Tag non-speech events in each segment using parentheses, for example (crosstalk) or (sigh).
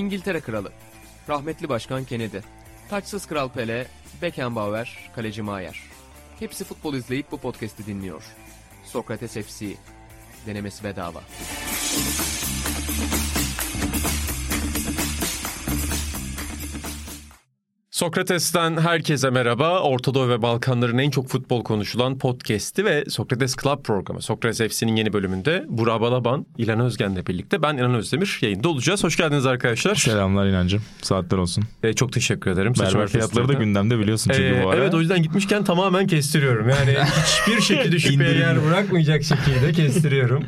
İngiltere Kralı, rahmetli Başkan Kennedy, taçsız Kral Pele, Beckenbauer, Kaleci Maier. Hepsi futbol izleyip bu podcast'i dinliyor. Sokrates FC, denemesi bedava. Sokrates'ten herkese merhaba. Orta Doğu ve Balkanların en çok futbol konuşulan podcast'i ve Sokrates Club programı. Sokrates FC'nin yeni bölümünde Burak Balaban, İlhan Özgen'le birlikte ben İlhan Özdemir yayında olacağız. Hoş geldiniz arkadaşlar. Selamlar İnancım. Saatler olsun. Ee, çok teşekkür ederim. Berber fiyatları da gündemde biliyorsun çünkü Ee, bu ara. evet o yüzden gitmişken tamamen kestiriyorum. Yani (laughs) hiçbir şekilde şüpheye yer bırakmayacak şekilde kestiriyorum.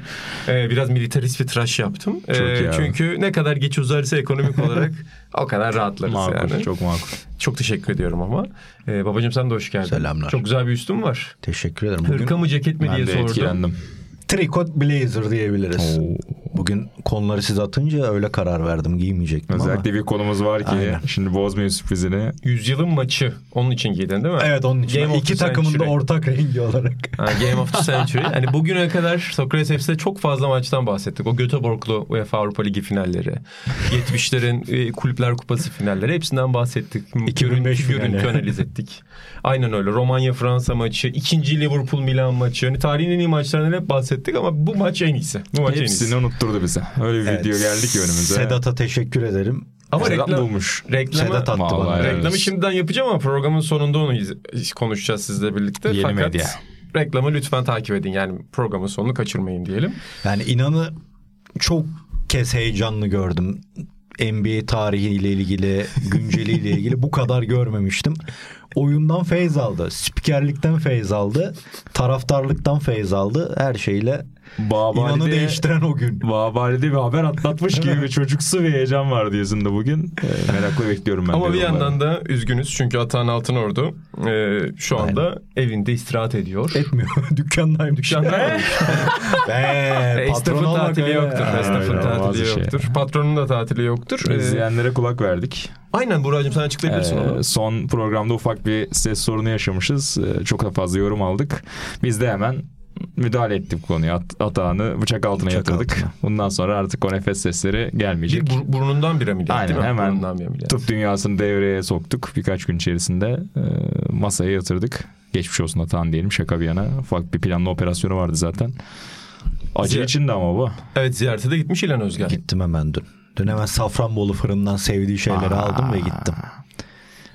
Ee, biraz militarist bir tıraş yaptım. Ee, çünkü ne kadar geç uzarsa ekonomik olarak o kadar rahatlarız makul, yani. çok makul. Çok teşekkür ediyorum ama. Ee, babacığım sen de hoş geldin. Selamlar. Çok güzel bir üstün var. Teşekkür ederim. Bugün Hırka mı ceket mi Ben diye de sordum. etkilendim. Trikot blazer diyebiliriz. Bugün konuları siz atınca öyle karar verdim giymeyecektim ama. Özellikle bir konumuz var ki Aynen. şimdi bozmayın sürprizini. Yüzyılın maçı. Onun için giydin değil mi? Evet onun için. Game iki takımın da ortak rengi olarak. (laughs) Ha, Game of the Century. Hani bugüne kadar Sokrates FC'de çok fazla maçtan bahsettik. O Göteborglu UEFA Avrupa Ligi finalleri. (laughs) 70'lerin e, Kulüpler Kupası finalleri. Hepsinden bahsettik. 2005 görüntü, görüntü (laughs) analiz ettik. Aynen öyle. Romanya-Fransa maçı. ikinci Liverpool-Milan maçı. Hani tarihin en iyi maçlarından hep bahsettik ama bu maç en iyisi. Bu maç en iyisi. Hepsini unutturdu bize. Öyle bir Evet. video geldi ki önümüze. Sedat'a teşekkür ederim. Ama Sedat reklam, bulmuş. reklamı, Sedat attı Vallahi bana. reklamı şimdiden yapacağım ama programın sonunda onu konuşacağız sizle birlikte. Yeni Fakat medya. reklamı lütfen takip edin. Yani programın sonunu kaçırmayın diyelim. Yani inanı çok kez heyecanlı gördüm. NBA tarihiyle ilgili, günceliyle ilgili bu kadar görmemiştim. Oyundan feyz aldı. Spikerlikten feyz aldı. Taraftarlıktan feyz aldı. Her şeyle Babali'de, inanı değiştiren o gün. Babali'de bir haber atlatmış gibi bir çocuksu bir heyecan vardı yüzünde bugün. Ee, merakla bekliyorum ben. Ama bir yandan da üzgünüz çünkü Atan Altınordu e, şu anda evinde istirahat ediyor. Etmiyor. (laughs) Dükkandayım. Dükkanda (laughs) Be, Esnafın tatili yoktur. Esnafın tatili şey. yoktur. Patronun da tatili yoktur. İzleyenlere kulak verdik. Aynen Buracığım sen açıklayabilirsin Ee, onu. son programda ufak bir ses sorunu yaşamışız. Ee, çok da fazla yorum aldık. Biz de hemen müdahale ettik konuya. At, atağını bıçak altına Bıçak yatırdık. altına. Bundan sonra artık o nefes sesleri gelmeyecek. Bir bur- burnundan bir ameliyat Aynen, değil mi? hemen Burnundan bir ameliyat. Tıp dünyasını devreye soktuk. Birkaç gün içerisinde e, masaya yatırdık. Geçmiş olsun Atahan diyelim şaka bir yana. Ufak bir planlı operasyonu vardı zaten. Acı Ziya- içinde ama bu. Evet ziyarete de gitmiş İlhan Özgen. Gittim hemen dün. Dün hemen Safranbolu fırından sevdiği şeyleri Aa. aldım ve gittim.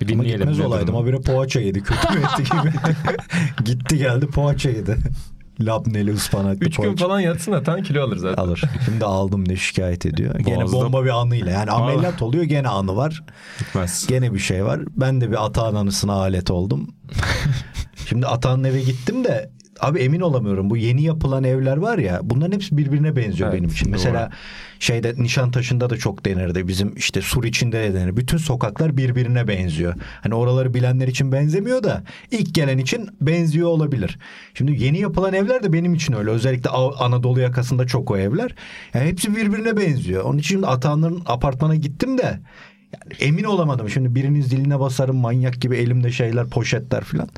Bir Ama gitmez ne olaydım. Habire poğaça yedi. Kötü mü etti gibi. (laughs) Gitti geldi poğaça yedi. (laughs) Labneli ıspanaklı Üç gün poğaça. falan yatsın Atan kilo alır zaten. Alır. Şimdi aldım diye şikayet ediyor. Gene Boğazda- bomba bir anıyla. Yani ameliyat oluyor gene anı var. Gitmez. Gene bir şey var. Ben de bir atağın anısına alet oldum. (laughs) Şimdi atağın eve gittim de abi emin olamıyorum. Bu yeni yapılan evler var ya bunların hepsi birbirine benziyor Evet, benim için. doğru. Mesela şeyde Nişantaşı'nda da çok denirdi. Bizim işte Sur içinde de denir. Bütün sokaklar birbirine benziyor. Hani oraları bilenler için benzemiyor da ilk gelen için benziyor olabilir. Şimdi yeni yapılan evler de benim için öyle. Özellikle Anadolu yakasında çok o evler. Yani hepsi birbirine benziyor. Onun için şimdi Atahan'ların apartmana gittim de yani emin olamadım. Şimdi birinin ziline basarım manyak gibi elimde şeyler poşetler filan.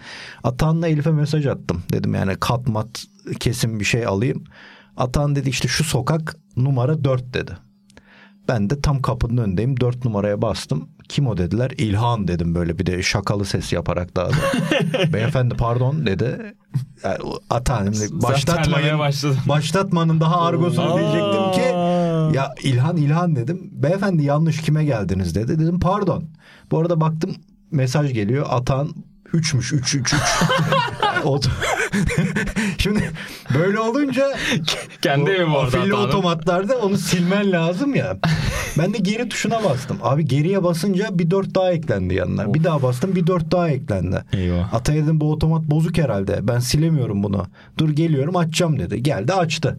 Atahan'la Elif'e mesaj attım. Dedim yani kat mat kesin bir şey alayım. Atahan dedi işte şu sokak numara 4 dedi. Ben de tam kapının önündeyim. 4 numaraya bastım. Kim o dediler? İlhan dedim böyle bir de şakalı ses yaparak daha da. (laughs) Beyefendi pardon dedi. Yani, Atahan terlemeye başlatmayın. Başlatmanın daha argosunu diyecektim ki ya İlhan İlhan dedim. Beyefendi yanlış kime geldiniz dedi. Dedim pardon. Bu arada baktım mesaj geliyor. Atan 3'müş 3 3 3. (laughs) Şimdi böyle olunca (laughs) Kendi evi bu arada afilli otomatlarda onu silmen lazım ya. Ben de geri tuşuna bastım. Abi geriye basınca bir 4 daha eklendi yanına. Bir daha bastım bir 4 daha eklendi. Eyvah. Atay dedim bu otomat bozuk herhalde. Ben silemiyorum bunu. Dur geliyorum açacağım dedi. Geldi açtı.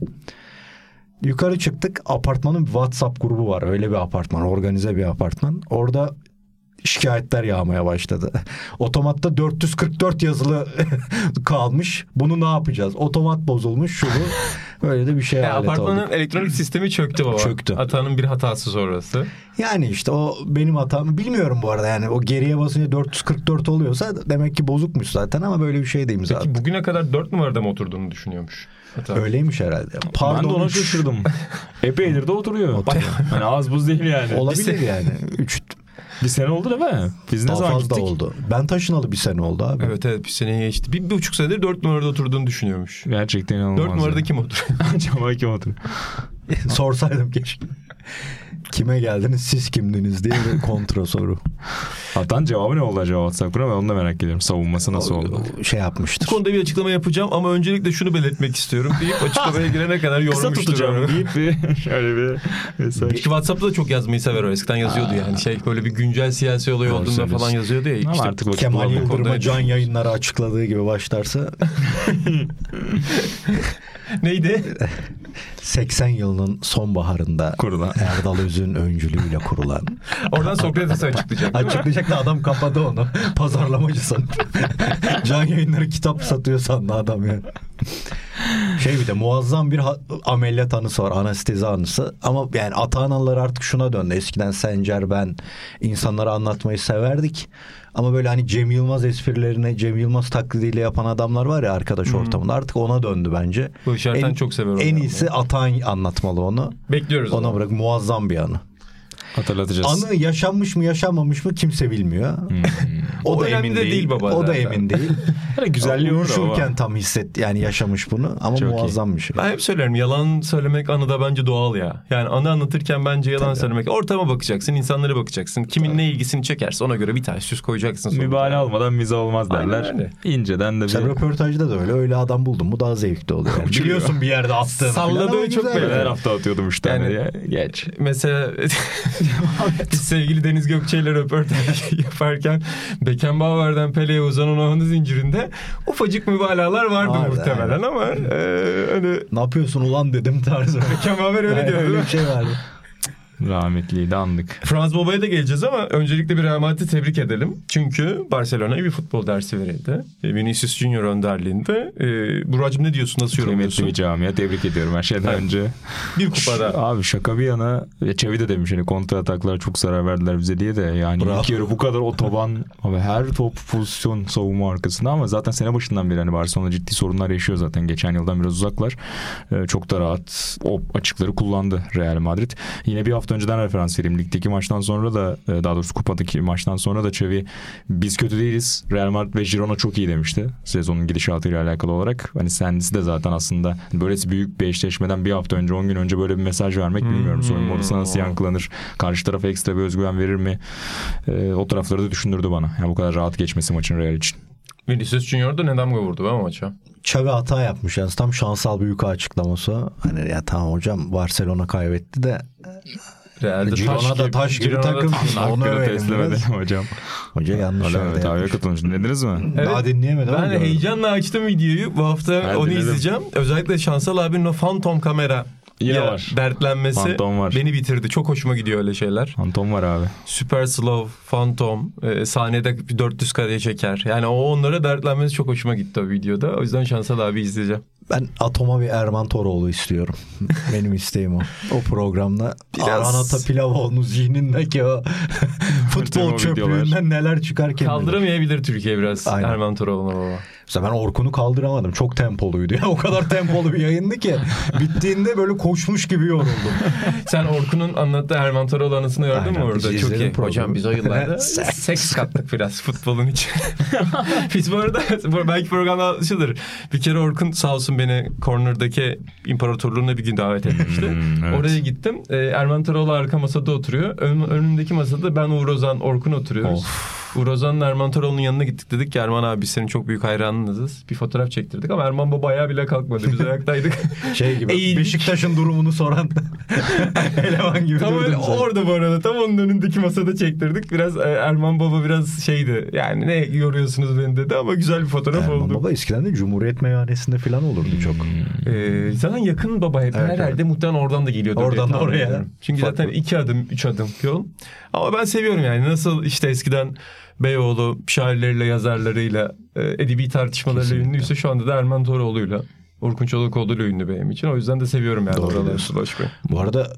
Yukarı çıktık. Apartmanın WhatsApp grubu var. Öyle bir apartman. Organize bir apartman. Orada şikayetler yağmaya başladı. Otomatta 444 yazılı (laughs) kalmış. Bunu ne yapacağız? Otomat bozulmuş şu bu. Böyle de bir şey Ya, alet apartmanın olduk. elektronik sistemi çöktü baba. Çöktü. Atanın bir hatası sonrası. Yani işte o benim hatam. Bilmiyorum bu arada yani o geriye basınca 444 oluyorsa demek ki bozukmuş zaten ama böyle bir şey de imza Peki attı. bugüne kadar 4 numarada mı oturduğunu düşünüyormuş? Hatta. Öyleymiş herhalde. Pardon. ben de ona şaşırdım. Epeydir de oturuyor. hani az buz değil yani. Olabilir yani. Üç Bir sene oldu değil mi? Biz ne daha zaman fazla gittik? oldu. Ben taşınalı bir sene oldu abi. Evet evet bir seneye geçti. Bir, bir buçuk senedir dört numarada oturduğunu düşünüyormuş. Gerçekten inanılmaz. Dört numarada ya. kim oturuyor? (laughs) Acaba kim oturuyor? (laughs) Sorsaydım keşke. Kime geldiniz siz kimdiniz diye bir (laughs) kontra soru. Atan cevabı ne oldu acaba WhatsApp'ına ben onu da merak ediyorum. Savunması nasıl oldu? Şey Bu yapmıştır. konuda bir açıklama yapacağım ama öncelikle şunu belirtmek istiyorum deyip açıklamaya girene kadar Kısa yormuştur. tutacağım onu. deyip bir (laughs) şöyle bir mesaj. Ki WhatsApp'ta da çok yazmayı sever o. Eskiden yazıyordu yani. Şey böyle bir güncel siyasi olay olduğunda söylüyorsun. falan yazıyordu ya. Ama İşte artık Kemal Yıldırım'a can yayınları açıkladığı gibi başlarsa (laughs) (laughs) neydi? 80 yılının sonbaharında Kurulan. Erdal Öz'ün öncülüğüyle kurulan. Oradan Sokrates'i açıklayacak. Açıklayacak da adam kapadı onu. Pazarlamacı sanıp. Can yayınları kitap satıyor sandı adam ya. Şey bir de muazzam bir ameliyat anısı var. Anestezi anısı. Ama yani Atahanlılar artık şuna döndü. Eskiden Sencer ben insanlara anlatmayı severdik. Ama böyle hani Cem Yılmaz esprilerini Cem Yılmaz taklidiyle yapan adamlar var ya arkadaş ortamında. Artık ona döndü bence. Bu işaretten çok sever onu En yani. iyisi Atahan anlatmalı onu. Bekliyoruz Ona bırak muazzam bir anı. Hatırlatacağız. Anı yaşanmış mı yaşanmamış mı kimse bilmiyor. (laughs) O önemli de değil baba O da zaten. emin değil. (laughs) Hani güzelliği ama. tam hisset yani yaşamış bunu ama Çok iyi. muazzam bir şey. Ben hep söylerim yalan söylemek anıda bence doğal ya. Yani anı anlatırken bence yalan Tabii. söylemek. Ortama bakacaksın, insanlara bakacaksın. Kimin ne ilgisini çekerse ona göre bir tane süs koyacaksın. Mübalağa olmadan mize olmaz Aynen derler. öyle. İnceden de Sen bir röportajda da öyle öyle adam buldun mu daha zevkli oluyor. Yani. Biliyorsun bir yerde attığını Salladığı çok belli. her yani. hafta atıyordum üç tane Yani- diye. Geç. Mesela (laughs) biz sevgili Deniz Gökçe ile röportaj (laughs) yaparken Beckenbauer'den Pele'ye uzanan o anı zincirinde ufacık mübalağalar vardı Vardı, muhtemelen aynen. ama e, hani Ne yapıyorsun ulan dedim tarzı. Beckenbauer öyle Yani diyor. (laughs) öyle bir şey vardı. Rahmetliyi de andık. Franz Baba'ya da geleceğiz ama öncelikle bir Real Madrid'i tebrik edelim. Çünkü Barcelona'ya bir futbol dersi verildi. E, Vinicius Junior önderliğinde. E, Buracığım ne diyorsun? Nasıl Kıymetli yorumluyorsun? bir camia. Tebrik ediyorum her şeyden Evet. önce. Bir kupada. Abi şaka bir yana ya Çevi de demiş hani kontra ataklar çok zarar verdiler bize diye de yani Bravo. ilk yarı bu kadar otoban (laughs) abi her top pozisyon savunma arkasında ama zaten sene başından beri hani Barcelona ciddi sorunlar yaşıyor zaten geçen yıldan biraz uzaklar. Ee, çok da rahat o açıkları kullandı Real Madrid. Yine bir hafta önceden referans vereyim. Ligdeki maçtan sonra da e, daha doğrusu kupadaki maçtan sonra da Çevi biz kötü değiliz. Real Madrid ve Girona çok iyi demişti. Sezonun gidişatıyla alakalı olarak. Hani kendisi de zaten aslında böylesi büyük bir eşleşmeden bir hafta önce 10 gün önce böyle bir mesaj vermek bilmiyorum. Soyunma odasına nasıl yankılanır? Karşı tarafa ekstra bir özgüven verir mi? E, o tarafları da düşündürdü bana. Yani bu kadar rahat geçmesi maçın Real için. Vinicius Junior da neden gol vurdu be o maça? Xavi hata yapmış yani tam şansal bir yuka açıklaması. Hani ya tamam hocam Barcelona kaybetti de Real'de Girona da taş gibi Girona'da takım. Onu edelim hocam. hoca yanlış Öyle Tabiye yapmış. katılmış. Dinlediniz mi? Evet. Daha dinleyemedim ama Ben heyecanla açtım videoyu. Bu hafta Ben onu dinledim. izleyeceğim. Özellikle Şansal abinin o Phantom kamera Yine ya var. dertlenmesi Phantom var. beni bitirdi. Çok hoşuma gidiyor öyle şeyler. Anton var abi. Super slow, phantom, e, sahnede bir 400 kareye çeker. Yani o onlara dertlenmesi çok hoşuma gitti o videoda. O yüzden Şansal abi izleyeceğim. Ben Atom'a bir Erman Toroğlu istiyorum. Benim isteğim o. O programda Biraz- Aranata Pilavoğlu'nun zihnindeki o (laughs) futbol çöplüğünden neler çıkar kim bilir. Kaldıramayabilir Türkiye biraz Aynen. Erman Toroğlu'na baba. Mesela ben Orkun'u kaldıramadım. Çok tempoluydu. Ya. (laughs) O kadar tempolu bir yayındı ki. Bittiğinde böyle koşmuş gibi yoruldum. (laughs) Sen Orkun'un anlattığı Erman Toroğlu anısını gördün Aynen, mü orada? biz Çok iyi. programı. Hocam biz o yıllarda seks kattık biraz futbolun için. biz bu arada belki programda alışılır. Bir kere Orkun sağ olsun beni Corner'daki imparatorluğuna bir gün davet etmişti. Hmm, evet. Oraya gittim. Ee, Erman Toroğlu arka masada oturuyor. Ön, önündeki masada ben Uğur Ozan, Orkun oturuyoruz. Uğur Erman Toroğlu'nun yanına gittik. Dedik ki Erman abi biz senin çok büyük hayranınızız. Bir fotoğraf çektirdik ama Erman baba ayağa bile kalkmadı. Biz ayaktaydık. (laughs) Şey gibi. Eğildik. Beşiktaş'ın durumunu soran (laughs) eleman gibi Tam öyle orada bu arada tam onun önündeki masada çektirdik. Biraz e, Erman Baba biraz şeydi. Yani ne yoruyorsunuz beni dedi ama güzel bir fotoğraf Erman oldu. Baba eskiden de Cumhuriyet Meyhanesi'nde falan olurdu çok. Ee, zaten yakın baba hep Evet, herhalde muhtemelen oradan da geliyordu. Oradan da oraya. Çünkü Farklı. zaten iki adım, üç adım yol. Ama ben seviyorum yani. Nasıl işte eskiden Beyoğlu şairleriyle, yazarlarıyla, e, edebi tartışmalarıyla Kesinlikle. ünlüyse şu anda da Erman Toroğlu'yla. Orkun Çolakoğlu'yla ünlü benim için. O yüzden de seviyorum yani Doğru oraları diyorsun. Ulaş Bey. Bu arada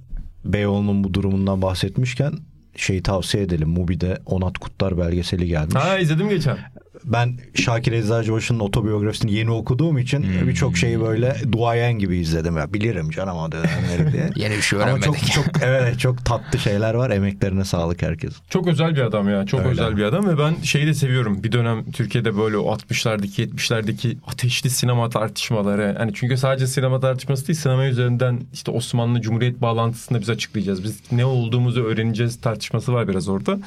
Beyoğlu'nun bu durumundan bahsetmişken şeyi tavsiye edelim. Mubi'de Onat Kutlar belgeseli gelmiş. Ha izledim geçen. Ben Şakir Eczacıbaşı'nın otobiyografisini yeni okuduğum için Hmm. birçok şeyi böyle duayen gibi izledim ya. Bilirim canım o dönemleri (laughs) diye. Yeni bir şey Ama öğrenmedik. çok çok (laughs) evet çok tatlı şeyler var. Emeklerine sağlık herkesin. Çok özel bir adam ya. Çok Öyle. özel bir adam ve ben şeyi de seviyorum. Bir dönem Türkiye'de böyle o 60'lardaki 70'lerdeki ateşli sinema tartışmaları. Hani çünkü sadece sinema tartışması değil sinema üzerinden işte Osmanlı Cumhuriyet bağlantısını biz açıklayacağız. Biz ne olduğumuzu öğreneceğiz tartışması var biraz orada.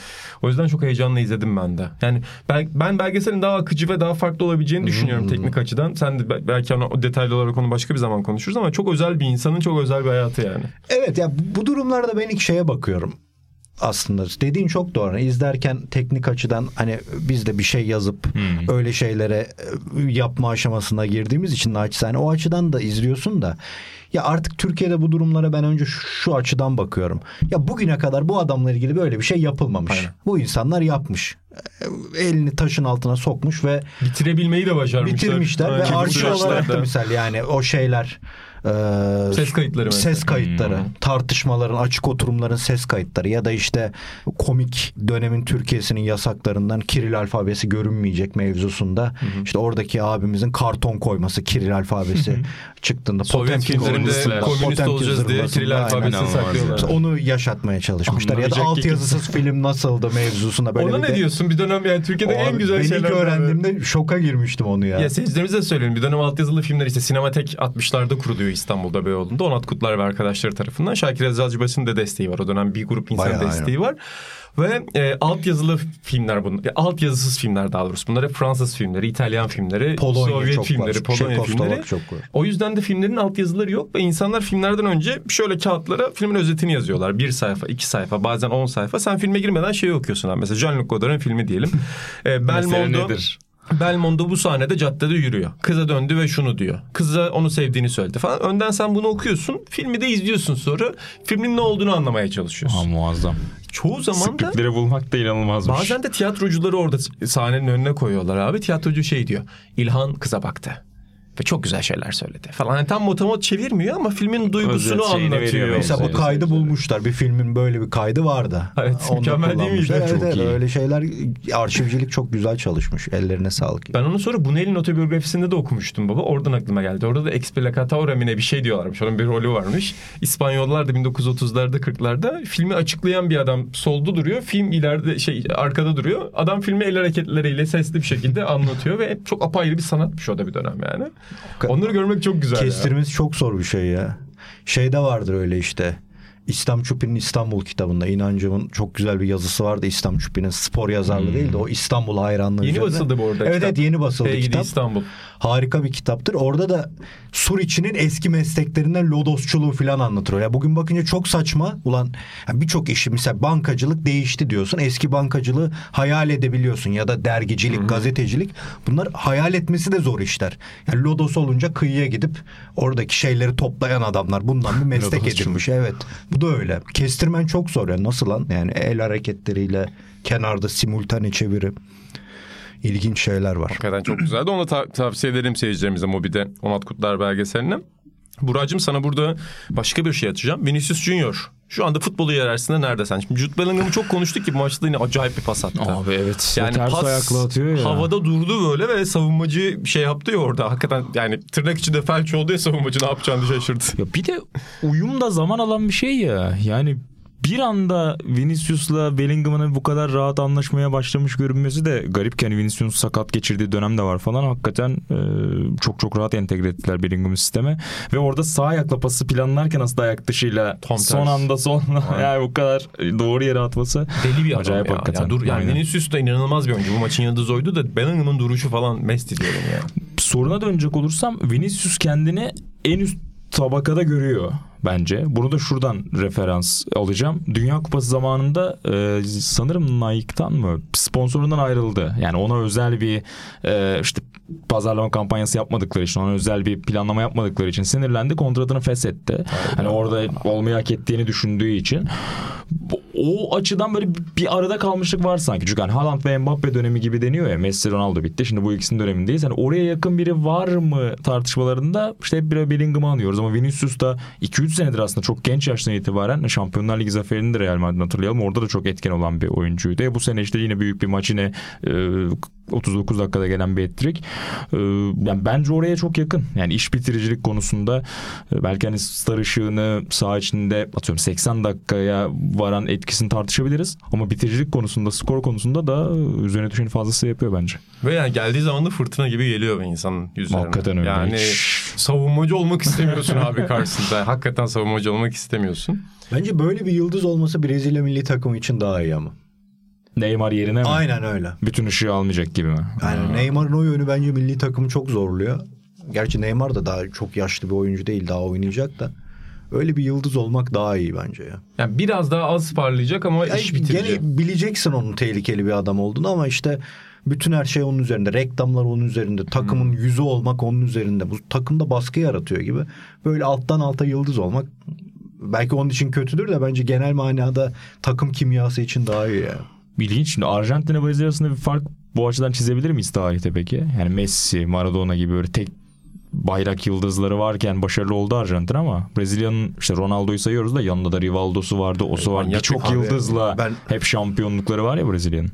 O yüzden çok heyecanla izledim ben de. Yani ben, ben belgeselin daha akıcı ve daha farklı olabileceğini düşünüyorum teknik açıdan. Sen de be- belki ona, o detaylı olarak onu başka bir zaman konuşuruz ama çok özel bir insanın çok özel bir hayatı yani. Evet ya bu- bu durumlarda ben ilk şeye bakıyorum. Aslında dediğin çok doğru. İzlerken teknik açıdan hani biz de bir şey yazıp öyle şeylere e, yapma aşamasına girdiğimiz için naçizane o açıdan da izliyorsun da ya artık Türkiye'de bu durumlara ben önce şu, açıdan bakıyorum. Ya bugüne kadar bu adamla ilgili böyle bir şey yapılmamış. Aynen. Bu insanlar yapmış. E, Elini taşın altına sokmuş ve Bitirebilmeyi de başarmışlar. bitirmişler ve Aynen. arşiv Süreçlerde. olarak da misal yani o şeyler e, Ses kayıtları mesela. ses kayıtları Hmm. tartışmaların açık oturumların ses kayıtları ya da işte komik dönemin Türkiye'sinin yasaklarından Kiril alfabesi görünmeyecek mevzusunda işte oradaki abimizin karton koyması Kiril alfabesi çıktığında Sovyet Potemkin filmlerinde komünist Potemkin olacağız diye Kiril alfabesini saklıyorlar. İşte onu yaşatmaya çalışmışlar ya da Anlayacak altyazısız film nasıldı mevzusunda böyle Ona ne de- diyorsun? Bir dönem yani Türkiye'de en güzel ben şeyler. ilk öğrendiğimde şoka girmiştim onu ya. Ya seyircilerimize de söyleyelim. Bir dönem altyazılı filmler işte Sinematek 60'larda kuruluyor İstanbul'da Beyoğlu'nda. Onat Kutlar ve arkadaşları tarafından. Şakir Eczacıbaşı'nın da desteği var. O dönem bir grup insan Bayağı, desteği var. Ve e, altyazılı filmler bunlar. E, altyazısız filmler daha doğrusu. Bunlar hep Fransız filmleri, İtalyan filmleri, Polonya Sovyet çok filmleri, var. Polonya filmleri. çok var. O yüzden de filmlerin altyazıları yok ve insanlar filmlerden önce şöyle kağıtlara filmin özetini yazıyorlar. Bir sayfa, iki sayfa, bazen on sayfa. Sen filme girmeden şeyi okuyorsun abi. Mesela Jean-Luc Godard'ın filmi diyelim. E, Belmondo, nedir? Belmondo bu sahnede caddede yürüyor. Kıza döndü ve şunu diyor. Kıza onu sevdiğini söyledi falan. Önden sen bunu okuyorsun. Filmi de izliyorsun sonra. Filmin ne olduğunu anlamaya çalışıyorsun. Ha, muazzam. Çoğu zaman da Sıklıkları bulmak da inanılmazmış. bazen de tiyatrocuları orada sahnenin önüne koyuyorlar abi. Tiyatrocu şey diyor. İlhan kıza baktı. Ve çok güzel şeyler söyledi falan. Yani tam motamot çevirmiyor ama filmin duygusunu Özet şeyini veriyor anlatıyor. Mesela bu kaydı bulmuşlar. Bir filmin böyle bir kaydı vardı. Evet, Onu mükemmel değil miydi? kullanmışlar. Evet, Çok evet, iyi. öyle şeyler arşivcilik çok güzel çalışmış. Ellerine sağlık. Ben onu sonra Bunel'in otobiyografisinde de okumuştum baba. Oradan aklıma geldi. Orada da Explicatore mi ne bir şey diyorlarmış. Onun bir rolü varmış. İspanyollar da 1930'larda 40'larda filmi açıklayan bir adam solda duruyor. Film ileride şey arkada duruyor. Adam filmi el hareketleriyle sesli bir şekilde anlatıyor ve çok apayrı bir sanatmış o da bir dönem yani. Onları görmek çok güzel ya. Kestirmesi çok zor bir şey ya. Şeyde vardır öyle işte. İslam Çupi'nin İstanbul kitabında inancımın çok güzel bir yazısı vardı. İslam Çupi'nin spor yazarlığı değil de o İstanbul hayranlığı Hmm. Yeni üzerine. basıldı bu arada Evet kitap. evet yeni basıldı Hey gidi kitap. İstanbul. Harika bir kitaptır. Orada da Suriçi'nin eski mesleklerinden lodosçuluğu falan anlatıyor. Ya bugün bakınca çok saçma. Ulan birçok işi mesela bankacılık değişti diyorsun. Eski bankacılığı hayal edebiliyorsun ya da dergicilik, gazetecilik. Bunlar hayal etmesi de zor işler. Yani lodos olunca kıyıya gidip oradaki şeyleri toplayan adamlar bundan bir meslek edinmiş. Evet. Bu da öyle. Kestirmen çok zor ya. Nasıl lan? Yani el hareketleriyle kenarda simultane çeviri. İlginç şeyler var. Hakikaten çok güzeldi. Onu ta- tavsiye ederim seyircilerimize Mobi'de Onat Kutlar belgeselini. Buracığım sana burada başka bir şey atacağım. Vinicius Junior. Şu anda futbolu hiyerarşisinde nerede sen? Şimdi Jude Bellingham'ı çok konuştuk ki bu maçta yine acayip bir pas attı. Abi evet. Yani ters pas ayakla atıyor ya. havada durdu böyle ve savunmacı şey yaptı ya orada. Hakikaten yani tırnak içinde felç oldu ya savunmacı ne yapacağını şaşırdı. Ya bir de uyum da zaman alan bir şey ya. Yani bir anda Vinicius'la Bellingham'ın bu kadar rahat anlaşmaya başlamış görünmesi de garip. Yani Vinicius sakat geçirdiği dönem de var falan. Hakikaten e, çok çok rahat entegre ettiler Bellingham'ı sisteme. Ve orada sağ ayakla pası planlarken aslında ayak dışıyla Tam son tersi. anda son yani bu kadar doğru yere atması. Deli bir adam Acayip ya. hakikaten. Ya dur, yani Aynen. Vinicius da inanılmaz bir oyuncu. Bu maçın yıldızı oydu da Bellingham'ın duruşu falan mest diyorum ya. soruna dönecek olursam Vinicius kendini en üst tabakada görüyor bence. Bunu da şuradan referans alacağım. Dünya Kupası zamanında e, sanırım Nike'tan mı sponsorundan ayrıldı. Yani ona özel bir e, işte pazarlama kampanyası yapmadıkları için ona özel bir planlama yapmadıkları için sinirlendi kontratını feshetti. Hani orada olmayı hak ettiğini düşündüğü için o açıdan böyle bir arada kalmışlık var sanki. Çünkü hani Haaland ve Mbappe dönemi gibi deniyor ya. Messi Ronaldo bitti. Şimdi bu ikisinin dönemindeyiz. Hani oraya yakın biri var mı tartışmalarında işte hep bir Bellingham'ı anıyoruz. Ama Vinicius da 2-3 senedir aslında çok genç yaştan itibaren Şampiyonlar Ligi zaferini de Real Madrid hatırlayalım. Orada da çok etken olan bir oyuncuydu. E bu sene işte yine büyük bir maç yine e, 39 dakikada gelen bir ettirik. E, yani bence oraya çok yakın. Yani iş bitiricilik konusunda e, belki hani star ışığını saha içinde atıyorum 80 dakikaya varan etkisini tartışabiliriz. Ama bitiricilik konusunda, skor konusunda da üzerine düşeni fazlası yapıyor bence. Ve yani geldiği zaman da fırtına gibi geliyor insanın yüzlerine. Hakikaten öyle. Yani Hiç- savunmacı olmak istemiyorsun abi karşısında. Hakikaten savunmacı olmak istemiyorsun. Bence böyle bir yıldız olması Brezilya milli takımı için daha iyi ama. Neymar yerine mi? Aynen öyle. Bütün ışığı almayacak gibi mi? Yani Neymar'ın o yönü bence milli takımı çok zorluyor. Gerçi Neymar da daha çok yaşlı bir oyuncu değil daha oynayacak da. Öyle bir yıldız olmak daha iyi bence ya. Yani biraz daha az parlayacak ama Yani iş bitirici. gene bileceksin onun tehlikeli bir adam olduğunu ama işte bütün her şey onun üzerinde. Reklamlar onun üzerinde. Takımın yüzü olmak onun üzerinde. Bu takımda baskı yaratıyor gibi. Böyle alttan alta yıldız olmak belki onun için kötüdür de bence genel manada takım kimyası için daha iyi ya. İlginç. Şimdi Arjantin'e Brezilya arasında bir fark bu açıdan çizebilir miyiz tarihte peki? Yani Messi, Maradona gibi böyle tek bayrak yıldızları varken başarılı oldu Arjantin ama Brezilya'nın işte Ronaldo'yu sayıyoruz da yanında da Rivaldo'su vardı, osu var. Birçok yıldızla ben- hep şampiyonlukları var ya Brezilya'nın.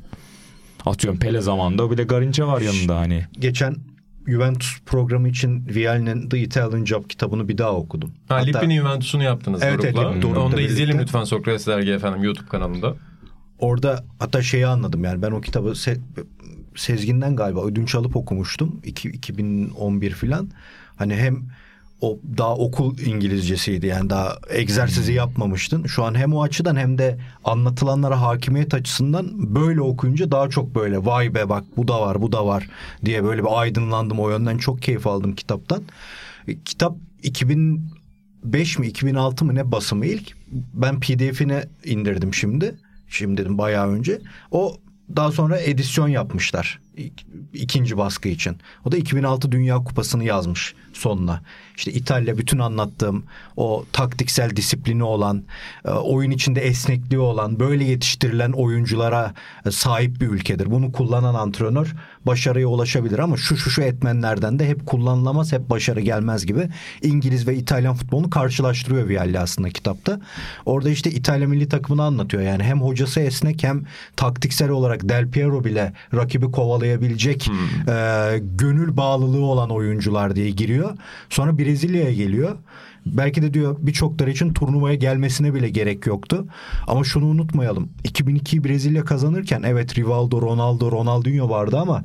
Atıyorum Pele zamanında bir de Garinca var yanında hani. Geçen Juventus programı için Vial'in The Italian Job kitabını bir daha okudum. Ha, Hatta- Lippi'nin Juventus'unu yaptınız Evet, evet, Doruk'la. Onu da birlikte. izleyelim lütfen Sokrates Dergi efendim YouTube kanalında. Orada hatta şeyi anladım yani ben o kitabı Se- Sezgin'den galiba ödünç alıp okumuştum. İki- 2011 filan. Hani hem o daha okul İngilizcesiydi yani daha egzersizi yapmamıştın. Şu an hem o açıdan hem de anlatılanlara hakimiyet açısından böyle okuyunca daha çok böyle vay be bak bu da var bu da var diye böyle bir aydınlandım o yönden çok keyif aldım kitaptan. E, Kitap 2005 mi 2006 mı ne basımı ilk. Ben pdf'ini indirdim şimdi. Şimdi dedim bayağı önce. O daha sonra edisyon yapmışlar. İk- ikinci baskı için. O da 2006 Dünya Kupası'nı yazmış sonuna. İşte İtalya bütün anlattığım o taktiksel disiplini olan, e, oyun içinde esnekliği olan, böyle yetiştirilen oyunculara e, sahip bir ülkedir. Bunu kullanan antrenör başarıya ulaşabilir ama şu şu şu etmenlerden de hep kullanılamaz, hep başarı gelmez gibi İngiliz ve İtalyan futbolunu karşılaştırıyor Vialli aslında kitapta. Orada işte İtalya milli takımını anlatıyor. Yani hem hocası esnek hem taktiksel olarak Del Piero bile rakibi kovalayabilecek e, gönül bağlılığı olan oyuncular diye giriyor. Sonra Brezilya'ya geliyor. Belki de diyor birçokları için turnuvaya gelmesine bile gerek yoktu. Ama şunu unutmayalım. 2002'yi Brezilya kazanırken evet Rivaldo, Ronaldo, Ronaldinho vardı ama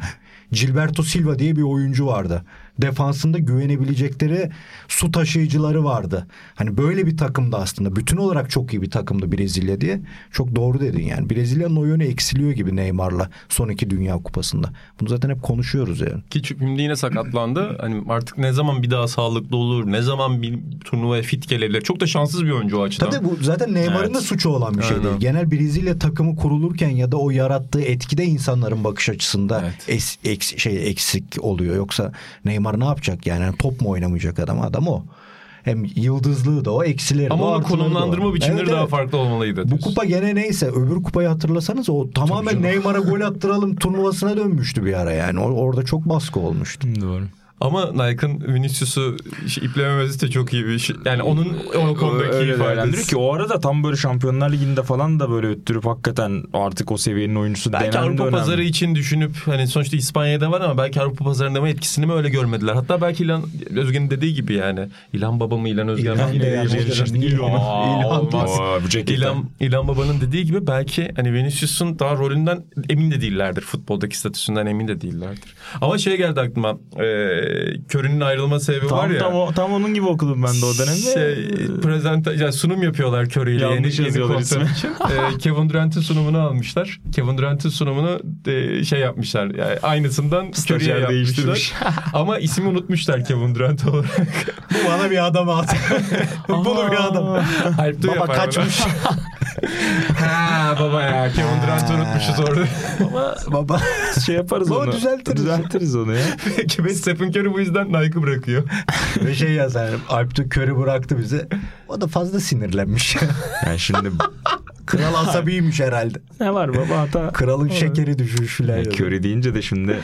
Gilberto Silva diye bir oyuncu vardı. Defansında güvenebilecekleri su taşıyıcıları vardı. Hani böyle bir takımdı aslında. Bütün olarak çok iyi bir takımdı Brezilya diye. Çok doğru dedin yani. Brezilya'nın o yönü eksiliyor gibi Neymar'la son iki Dünya Kupası'nda. Bunu zaten hep konuşuyoruz yani. Ki şimdi yine sakatlandı. (clears throat) Hani artık ne zaman bir daha sağlıklı olur, ne zaman bir turnuvaya fit gelebilir. Çok da şanssız bir oyuncu o açıdan. Tabii bu zaten Neymar'ın Evet. da suçu olan bir şey Aynen. değil. Genel Brezilya takımı kurulurken ya da o yarattığı etkide insanların bakış açısında Evet. es- eks- şey eksik oluyor. Yoksa Neymar ne yapacak yani? Yani top mu oynamayacak adam? Adam o. Hem yıldızlığı da o, eksileri de Ama onun konumlandırma biçimleri Evet, daha evet. farklı olmalıydı. Bu diyorsun. kupa gene neyse öbür kupayı hatırlasanız o tamamen. Neymar'a gol attıralım turnuvasına dönmüştü bir ara yani. O- Orada çok baskı olmuştu. Doğru. Ama Nike'ın Vinicius'u şey, iplememesi de çok iyi bir şey. Yani onun o konudaki Öyle ifadesi. ki o arada tam böyle Şampiyonlar Ligi'nde falan da böyle öttürüp hakikaten artık o seviyenin oyuncusu Belki denen Avrupa dönem. pazarı için düşünüp hani sonuçta İspanya'da var ama belki Avrupa pazarında mı etkisini mi öyle görmediler. Hatta belki İlhan Özgen'in dediği gibi yani. İlhan Baba mı İlhan Özgen mi? İlhan Yine İlhan. İlhan. İlhan. İlhan, İlhan Baba'nın dediği gibi belki hani Vinicius'un daha rolünden emin de değillerdir. Futboldaki statüsünden emin de değillerdir. Ama şey geldi aklıma. E, Körünün ayrılma sebebi Tam, var ya. tam, o- tam onun gibi okudum ben de o dönemde. Şey, prezenta, yani sunum yapıyorlar yeni, Yanlış yeni yazıyorlar kontrat ismi. için. (laughs) Ee, Kevin Durant'ın sunumunu almışlar. Kevin Durant'ın sunumunu e, şey yapmışlar. Yani aynısından Stajyer yapmışlar. değiştirmiş. (laughs) Ama ismi unutmuşlar Kevin Durant olarak. Bu bana bir adam at. (laughs) Bunu bir adam. Baba kaçmış. Ha baba ya Kevin Durant'ı unutmuşuz orada. Ama Baba. şey yaparız Baba onu. düzeltiriz. Düzeltiriz onu ya. Peki ve Stephen Curry bu yüzden Nike'ı bırakıyor. (laughs) Ve şey yazar. Alp de körü bıraktı bize. O da fazla sinirlenmiş. (laughs) Yani şimdi Kral asabiymiş herhalde. Ne var baba hata? Kralın şekeri düşmüş filan. Ya, Curry deyince de şimdi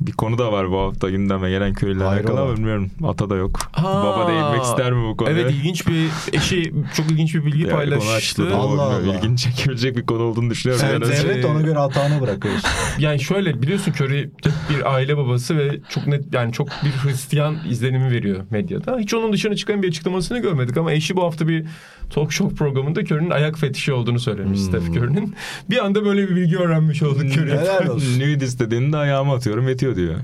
bir konu da var bu hafta gündeme gelen Hayır alakalı ama bilmiyorum. Ata da yok. Ha. Baba değinmek ister mi bu konuya? Evet ilginç bir eşi çok ilginç bir bilgi Yani paylaştı. Allah Allah. İlginç çekebilecek bir konu olduğunu düşünüyorum. Sen Yani devlet ona göre hatanı bırakıyorsun. (laughs) Yani şöyle biliyorsun Curry bir aile babası ve çok net yani çok bir Hristiyan izlenimi veriyor medyada. Hiç onun dışına çıkan bir açıklamasını görmedik ama eşi bu hafta bir talk show programında Curry'nin ayak fetişi olduğunu söylemiş Hmm. Steph Curry'nin. Bir anda böyle bir bilgi öğrenmiş olduk Curry. Helal olsun. (laughs) Nude istediğinde ayağıma atıyorum yetiyor diyor.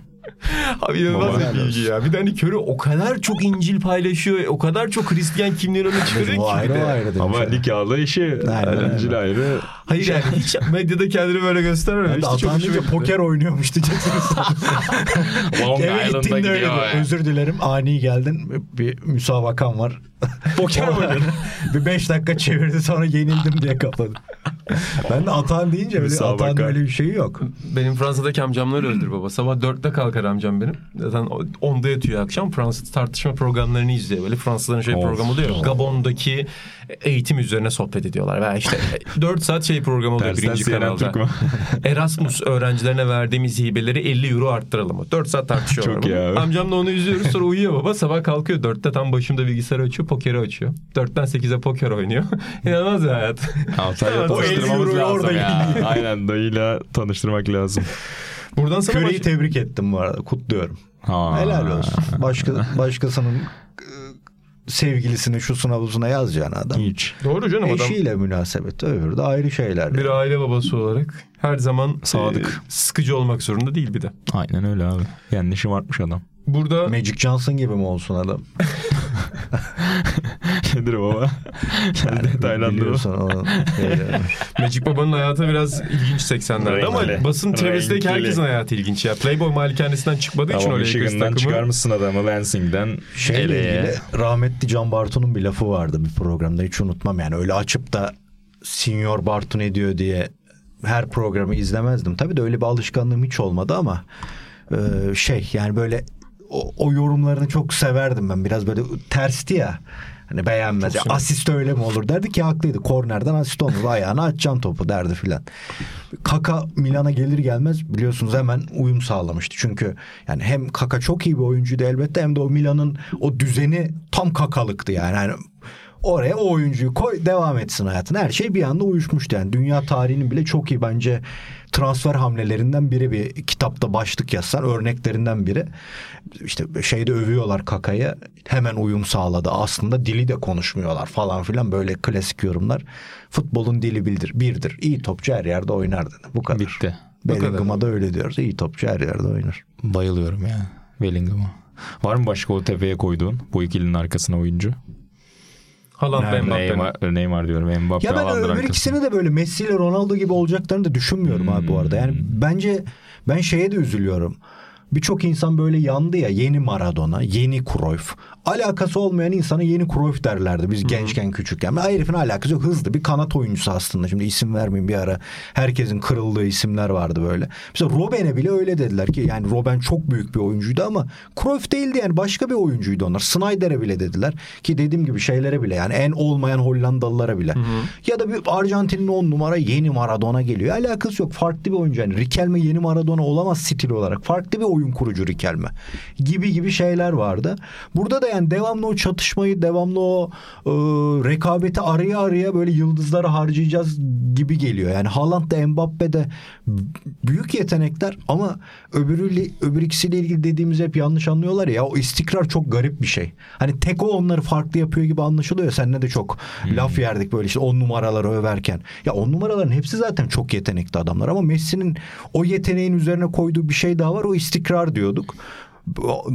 Abi inanılmaz bir bilgi ya. Bir de hani Curry o kadar çok İncil paylaşıyor. O kadar çok Hristiyan kimliğini öne çıkarıyor ki. o ayrı de. o ayrı. Ama yani. nikahlı işi. Öncül ayrı. Hayır yani hiç medyada kendini böyle Ben göstermemiş. de Çok Atan hoşuma deyince gitti. poker oynuyormuş diyeceksiniz. (laughs) Long Eve Island'a gidiyor. diyor. ya. Özür dilerim ani geldin. Bir müsabakan var. (laughs) Poker oynadın. (laughs) bir beş dakika çevirdi sonra yenildim diye kapadı. Ben de Atan deyince öyle Müsabaka. Atan öyle bir şey yok. Benim Fransa'daki amcamlar öldür baba. Sabah dörtte kalkar amcam benim. Zaten onda yatıyor akşam. Fransız tartışma programlarını izliyor. Böyle Fransızların şey programı oluyor. Gabon'daki eğitim üzerine sohbet ediyorlar. Veya işte 4 saat şey programı oluyor Tersten birinci kanalda. Türk mü? (laughs) Erasmus öğrencilerine verdiğimiz hibeleri 50 euro arttıralım mı? 4 saat tartışıyorlar. Çok abi. Amcamla onu izliyoruz sonra (laughs) uyuyor baba. Sabah kalkıyor 4'te tam başımda bilgisayarı açıyor. Pokeri açıyor. 4'ten 8'e poker oynuyor. (laughs) İnanılmaz bir hayat. 50 tanıştırmamız lazım ya. Aynen dayıyla tanıştırmak lazım. Buradan sana Curry'i baş- tebrik ettim bu arada. Kutluyorum. Ha. Helal olsun. Başka başkasının sevgilisini şusuna buzuna yazacağın adam. Hiç. Doğru canım adam. Eşiyle münasebet öbürü de ayrı şeyler. Bir aile babası olarak her zaman Sadık. e, sıkıcı olmak zorunda değil bir de. Aynen öyle abi. Kendi şımartmış adam. Burada Magic Johnson gibi mi olsun adam? (laughs) Nedir o baba? Detaylandırma. Biliyorsun o. (laughs) Magic Baba'nın hayatı biraz ilginç 80'lerde ama basın çevresindeki herkesin hayatı ilginç ya. Playboy malikanesinden çıkmadığı için Tamam o Lakers Michigan'dan takımı. çıkarmışsın adamı Lansing'den. Şeyle ilgili rahmetli Can Bartu'nun bir lafı vardı bir programda hiç unutmam yani öyle açıp da Senior Bartu ne diyor diye her programı izlemezdim. Tabii de öyle bir alışkanlığım hiç olmadı ama e, şey yani böyle o, o yorumlarını çok severdim ben biraz böyle tersti ya. Hani beğenmez. Ya, asist öyle mi olur derdi ki haklıydı. Kornerden asist olmaz. Ayağına atacaksın topu derdi filan. Kaka Milan'a gelir gelmez biliyorsunuz hemen uyum sağlamıştı. Çünkü yani hem Kaka çok iyi bir oyuncuydu elbette hem de o Milan'ın o düzeni tam kakalıktı yani. yani oraya o oyuncuyu koy devam etsin hayatın. Her şey bir anda uyuşmuştu yani. Dünya tarihinin bile çok iyi bence transfer hamlelerinden biri bir kitapta başlık yazsan örneklerinden biri. İşte şeyde övüyorlar Kaka'yı hemen uyum sağladı. Aslında dili de konuşmuyorlar falan filan böyle klasik yorumlar. Futbolun dili bildir, birdir. İyi topçu her yerde oynar dedi. Bu kadar. Bitti. Bellingham'a da öyle diyoruz. İyi topçu her yerde oynar. Bayılıyorum ya Bellingham'a. Var mı başka o tepeye koyduğun bu ikilinin arkasına oyuncu? Haaland ve. Neymar, Neymar diyorum. Mbappe Ya ben Haaland'ın öbür ikisini de böyle Messi ile Ronaldo gibi olacaklarını da düşünmüyorum abi bu arada. Yani bence ben şeye de üzülüyorum. Birçok insan böyle yandı ya yeni Maradona, yeni Cruyff. Alakası olmayan insana yeni Cruyff derlerdi biz gençken küçükken. Ben herifin alakası yok. Hızlı bir kanat oyuncusu aslında. Şimdi isim vermeyeyim bir ara. Herkesin kırıldığı isimler vardı böyle. Mesela Robben'e bile öyle dediler ki yani Robben çok büyük bir oyuncuydu ama Cruyff değildi yani başka bir oyuncuydu onlar. Snyder'e bile dediler ki dediğim gibi şeylere bile yani en olmayan Hollandalılara bile. Ya da bir Arjantin'in on numara yeni Maradona geliyor. Alakası yok. Farklı bir oyuncu. Yani Riquelme yeni Maradona olamaz stil olarak. Farklı bir oyun kurucu Riquelme. Gibi gibi şeyler vardı. Burada da yani devamlı o çatışmayı, devamlı o e, rekabeti araya araya böyle yıldızları harcayacağız gibi geliyor. Yani Haaland da Mbappe de büyük yetenekler ama öbürüyle, öbür ikisiyle ilgili dediğimiz hep yanlış anlıyorlar ya. O istikrar çok garip bir şey. Hani tek o onları farklı yapıyor gibi anlaşılıyor. ya. Seninle de çok laf yerdik böyle işte on numaraları överken. Ya on numaraların hepsi zaten çok yetenekli adamlar ama Messi'nin o yeteneğin üzerine koyduğu bir şey daha var. O istikrar diyorduk.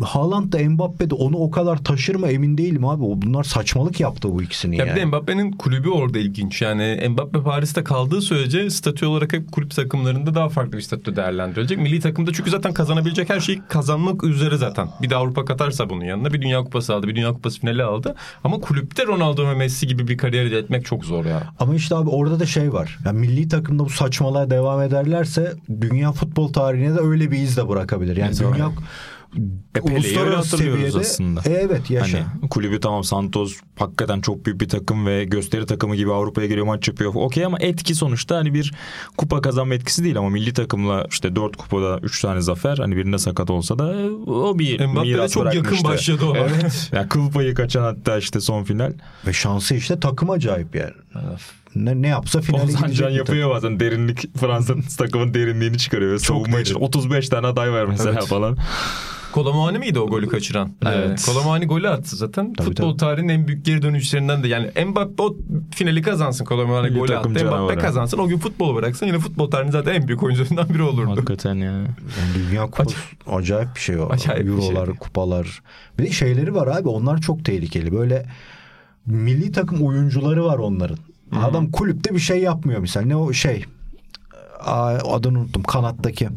Haaland da Mbappe de onu o kadar taşır mı emin değilim abi. Bunlar saçmalık yaptı bu ikisini Ya yani. bir de Mbappe'nin kulübü orada ilginç. Yani Mbappe Paris'te kaldığı sürece statü olarak hep kulüp takımlarında daha farklı bir statü değerlendirilecek. Milli takımda çünkü zaten kazanabilecek her şeyi kazanmak üzere zaten. Bir de Avrupa katarsa bunun yanına bir Dünya Kupası aldı. Bir Dünya Kupası finali aldı. Ama kulüpte Ronaldo ve Messi gibi bir kariyer elde etmek çok zor ya. Ama işte abi orada da şey var. Yani milli takımda bu saçmalığa devam ederlerse dünya futbol tarihine de öyle bir iz de bırakabilir. Yani Mesela. dünya E, öyle hatırlıyoruz aslında. E, evet yaşa. Hani kulübü tamam Santos hakikaten çok büyük bir takım ve gösteri takımı gibi Avrupa'ya geliyor maç yapıyor. Okey ama etki sonuçta hani bir kupa kazanma etkisi değil ama milli takımla işte dört kupada üç tane zafer hani birinde sakat olsa da o bir Mbappe'de miras çok yakın başladı ona. Evet. yani kıl payı kaçan hatta işte son final. Ve şansı işte takım acayip yani. Ne, ne yapsa finale Ozan gidecek. Can yapıyor bazen derinlik Fransa (laughs) takımın derinliğini çıkarıyor. Ve savunma için derin. 35 tane aday var mesela Evet. falan. Kolomuani miydi o golü kaçıran? Evet. Kolomuani golü attı zaten. Tabii, Futbol tabii. tarihinin en büyük geri dönüşlerinden de. Yani Mbappe o finali kazansın Kolomuani Milli golü attı. Mbappe kazansın o gün futbolu bıraksın. Yine futbol tarihinin zaten en büyük oyuncularından biri olurdu. Hakikaten ya. Yani Dünya Kupası acayip bir şey o. Acayip bir Eurolar, şey. kupalar. Bir de şeyleri var abi onlar çok tehlikeli. Böyle milli takım oyuncuları var onların. Adam kulüpte bir şey yapmıyor misal. Ne o şey? Aa, adını unuttum. Kanattaki.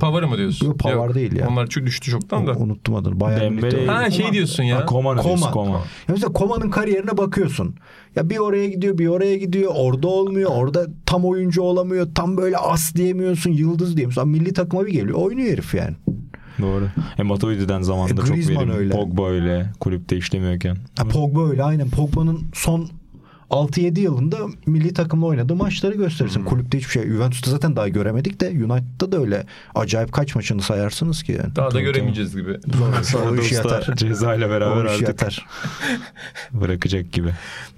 Pavara mı diyorsun? Yok, Pavar değil ya. Onlar çok düştü çoktan da. Unuttum adını. Bayern Dembele-. Ha şey diyorsun ya. Ha, Koman Koman. diyorsun, Koman. Ya mesela Koman'ın kariyerine bakıyorsun. Ya bir oraya gidiyor, bir oraya gidiyor. Orada olmuyor. Orada tam oyuncu olamıyor. Tam böyle as diyemiyorsun, yıldız diyemiyorsun. Ama milli takıma bir geliyor. Oynuyor herif yani. Doğru. E Matuidi'den zamanında E, çok verimli. öyle. Pogba öyle. Kulüpte işlemiyorken. Ha, Pogba öyle aynen. Pogba'nın son 6-7 yılında milli takımla oynadığı maçları gösterirsin. Kulüpte hiçbir şey. Juventus'ta zaten daha göremedik de United'da da öyle acayip kaç maçını sayarsınız ki yani. Daha da göremeyeceğiz gibi. Sonra o Orada iş yatar. Ceza ile beraber O artık yatar. bırakacak gibi.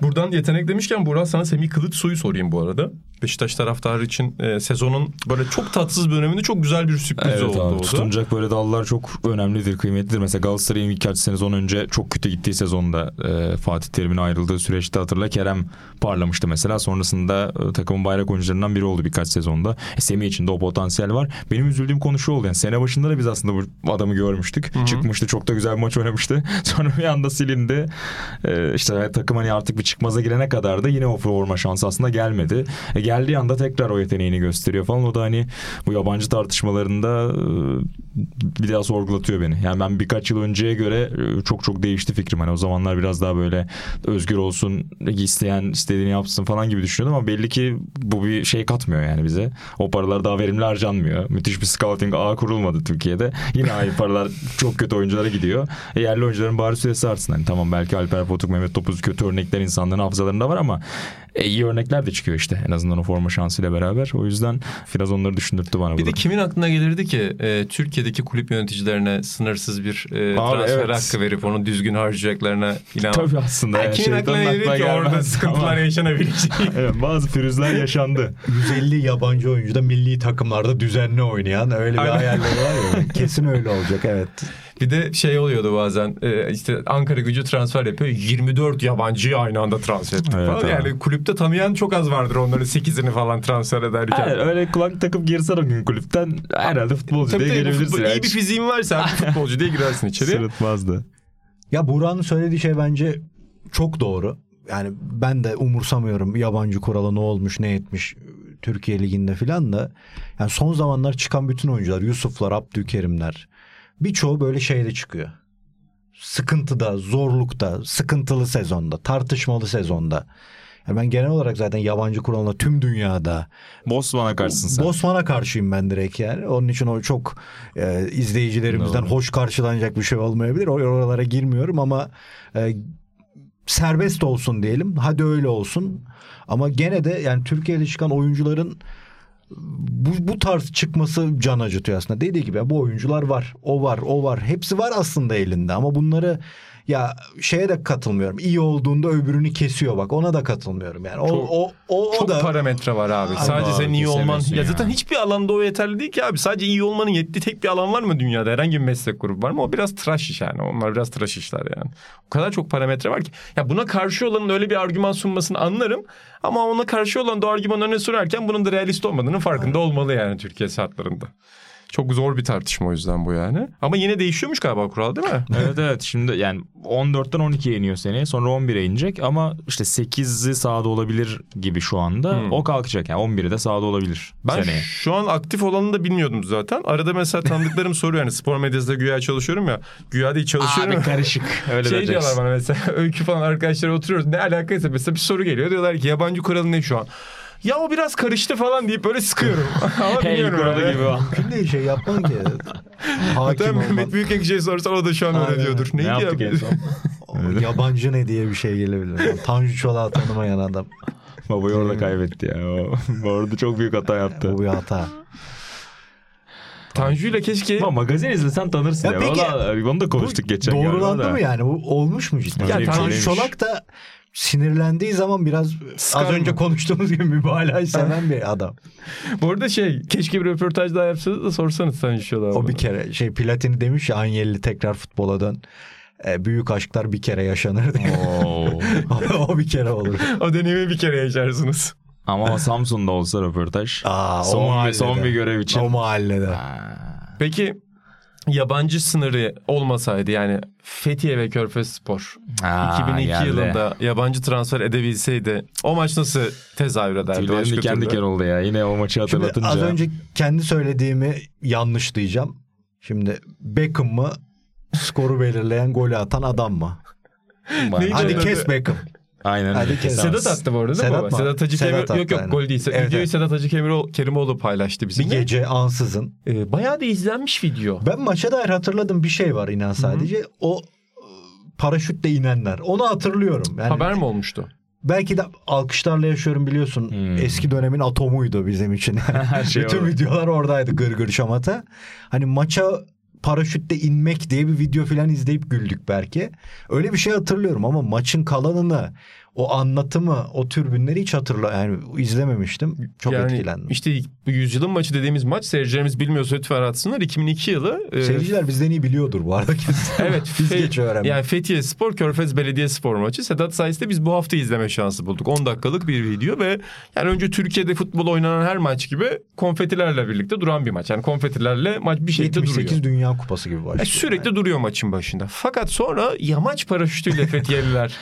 Buradan yetenek demişken Burak sana Semih Kılıçsoy'u sorayım bu arada. Beşiktaş taraftarı için e, sezonun böyle çok tatsız bir döneminde çok güzel bir sürpriz Evet oldu. abi tutunacak böyle dallar çok önemlidir, kıymetlidir. Mesela Galatasaray'ın birkaç sezon önce çok kötü gittiği sezonda e, Fatih Terim'in ayrıldığı süreçte hatırla Kerem parlamıştı mesela. Sonrasında e, takımın bayrak oyuncularından biri oldu birkaç sezonda. E, Semih için de o potansiyel var. Benim üzüldüğüm konu şu oldu. Yani sene başında da biz aslında bu adamı görmüştük. Çıkmıştı çok da güzel bir maç oynamıştı. (laughs) Sonra bir anda silindi. E, işte takım hani artık bir çıkmaza girene kadar da yine o forma şansı aslında gelmedi. E, geldiği anda tekrar o yeteneğini gösteriyor falan. O da hani bu yabancı tartışmalarında e, bir daha sorgulatıyor beni. Yani ben birkaç yıl önceye göre e, çok çok değişti fikrim. Hani o zamanlar biraz daha böyle özgür olsun, isteyen istediğini yapsın falan gibi düşünüyordum ama belli ki bu bir şey katmıyor yani bize. O paralar daha verimli harcanmıyor. Müthiş bir scouting ağı kurulmadı Türkiye'de. Yine aynı paralar (laughs) çok kötü oyunculara gidiyor. E, yerli oyuncuların bari süresi artsın. Hani tamam belki Alper Potuk, Mehmet Topuz kötü örnekler insanların hafızalarında var ama e, iyi örnekler de çıkıyor işte en azından o forma şansıyla beraber. O yüzden biraz onları düşündürttü bana. Bir bu de kimin aklına gelirdi ki e, Türkiye'deki kulüp yöneticilerine sınırsız bir e, Abi, transfer evet. hakkı verip onu düzgün harcayacaklarına inan. Tabii aslında. Yani kimin şeytanın aklına gelirdi ki orada sıkıntılar ama- yaşanabilecek? (laughs) Evet, bazı pürüzler yaşandı. 150 yabancı oyuncu da milli takımlarda düzenli oynayan öyle bir hayalleri var ya. (laughs) Kesin öyle olacak evet. Bir de şey oluyordu bazen e, işte Ankara gücü transfer yapıyor 24 yabancıyı aynı anda transfer etti Evet, falan. Yani kulüpte tanıyan çok az vardır onların 8'ini falan transfer ederken. Evet, öyle kulak takıp girsen o gün kulüpten herhalde futbolcu Tabii diye tabii, gelebilirsin. futbol- iyi bir fiziğin varsa (laughs) futbolcu diye girersin içeriye. Sırıtmazdı. Ya Burak'ın söylediği şey bence çok doğru. Yani ben de umursamıyorum yabancı kurala ne olmuş ne etmiş Türkiye Ligi'nde filan da. Yani son zamanlar çıkan bütün oyuncular Yusuflar, Abdülkerimler birçoğu böyle şeyde çıkıyor. Sıkıntıda, zorlukta, sıkıntılı sezonda, tartışmalı sezonda. Yani ben genel olarak zaten yabancı kuralına tüm dünyada Bosman'a karşısın sen. Bosman'a karşıyım ben direkt yani. Onun için o çok e, izleyicilerimizden Doğru. hoş karşılanacak bir şey olmayabilir. O- Oralara girmiyorum ama e, serbest olsun diyelim. Hadi öyle olsun. Ama gene de yani Türkiye'de çıkan oyuncuların bu, bu tarz çıkması can acıtıyor aslında. Dediği gibi bu oyuncular var. O var, o var. Hepsi var aslında elinde ama bunları ya şeye de katılmıyorum. İyi olduğunda öbürünü kesiyor bak. Ona da katılmıyorum yani. O Çok- o o, o Çok da parametre var abi. Sadece abi, senin iyi olman. Ya ya. zaten hiçbir alanda o yeterli değil ki abi. Sadece iyi olmanın yettiği tek bir alan var mı dünyada? Herhangi bir meslek grubu var mı? O biraz tıraş iş yani. Onlar biraz tıraş işler yani. O kadar çok parametre var ki. Ya buna karşı olanın öyle bir argüman sunmasını anlarım. Ama ona karşı olan da argümanı öne sürerken bunun da realist olmadığının farkında olmalı yani Türkiye şartlarında. Çok zor bir tartışma o yüzden bu yani. Ama yine değişiyormuş galiba kural değil mi? (laughs) evet evet şimdi yani 14'ten 12'ye iniyor seneye sonra 11'e inecek ama işte 8'i sahada olabilir gibi şu anda. Hmm. O kalkacak yani 11'i de sahada olabilir Ben seneye. şu an aktif olanını da bilmiyordum zaten. Arada mesela tanıdıklarım (laughs) soruyor yani spor medyasında güya çalışıyorum ya. Güya değil çalışıyorum. Abi karışık (laughs) öyle şey diyeceksin. diyorlar bana mesela öykü falan arkadaşlar oturuyoruz. Ne alakaysa mesela bir soru geliyor. Diyorlar ki yabancı kuralı ne şu an? Ya o biraz karıştı falan deyip böyle sıkıyorum. (laughs) Ama Hey bilmiyorum kuralı öyle. gibi o. Mümkün değil şey yapman ki. (laughs) Hakim Hatta Mehmet. Büyükekşi'ye sorsan o da şu an öyle Aynen. diyordur. Ne Neydi yaptık ya? en son? (laughs) O Yabancı ne diye bir şey gelebilir. Tanju Çolak'ı tanımayan adam. Babayı orada kaybetti ya. O, orada çok büyük hata yaptı. Bu bir hata. Tanju ile keşke... Ama magazin izlesen tanırsın Ya ya. peki, Valla onu da konuştuk geçen galiba Doğrulandı mı yani? Bu olmuş mu cidden? Ya Yani Tanju Tanju Çolak da sinirlendiği zaman biraz Sıkar az önce mı? konuştuğumuz gibi mübalağayı seven bir adam. Bu arada şey keşke bir röportaj daha yapsanız da sorsanız Çolak'a. O bir kere şey Platini demiş ya Anyeli tekrar futbola dön. E, büyük aşklar bir kere yaşanır (laughs) o bir kere olur. O deneyimi bir kere yaşarsınız. Ama Samsun'da olsa röportaj. Aa, o son, bir, son bir görev için. O mahallede. Peki yabancı sınırı olmasaydı yani Fethiye ve Körfez Spor Aa, 2002 geldi. yılında yabancı transfer edebilseydi o maç nasıl tezahür ederdi? Tüylerim diken türlü? diken oldu ya. Yine o maçı Şimdi hatırlatınca. az önce kendi söylediğimi yanlış diyeceğim. Şimdi Beckham mı skoru belirleyen golü atan adam mı? Hadi kes? Beckham. Aynen. Hadi kes. Sedat attı bu arada değil mi? Sedat baba? mı? Sedat Hacı Sedat Kemir... Yok yok aynen. gol değil. Evet, Videoyu evet. Sedat Hacı Kemiro- Kerimoğlu paylaştı bizimle. Bir gece ansızın. Ee, bayağı da izlenmiş video. Ben maça dair hatırladığım bir şey var inan sadece. O e, paraşütle inenler. Onu hatırlıyorum. Yani Haber mi olmuştu? belki de alkışlarla yaşıyorum biliyorsun. Hmm. Eski dönemin atomuydu bizim için. (laughs) Her şey Bütün orada. videolar oradaydı gır gır şamata. Hani maça paraşütle inmek diye bir video falan izleyip güldük belki. Öyle bir şey hatırlıyorum ama maçın kalanını o anlatımı, o türbünleri hiç hatırla yani izlememiştim. Çok yani etkilendim. işte bu yüzyılın maçı dediğimiz maç seyircilerimiz bilmiyorsa lütfen atsınlar. 2002 yılı. e, Seyirciler bizden iyi biliyordur bu arada kesin. (laughs) Evet. Biz geç öğrendik. Yani Fethiye Spor, Körfez Belediye Spor maçı. Sedat sayesinde biz bu hafta izleme şansı bulduk. 10 dakikalık bir video ve yani önce Türkiye'de futbol oynanan her maç gibi konfetilerle birlikte duran bir maç. Yani konfetilerle maç bir şekilde 78 duruyor. Dünya Kupası gibi başlıyor. E, sürekli duruyor maçın başında. Fakat sonra yamaç paraşütüyle (laughs) Fethiyeliler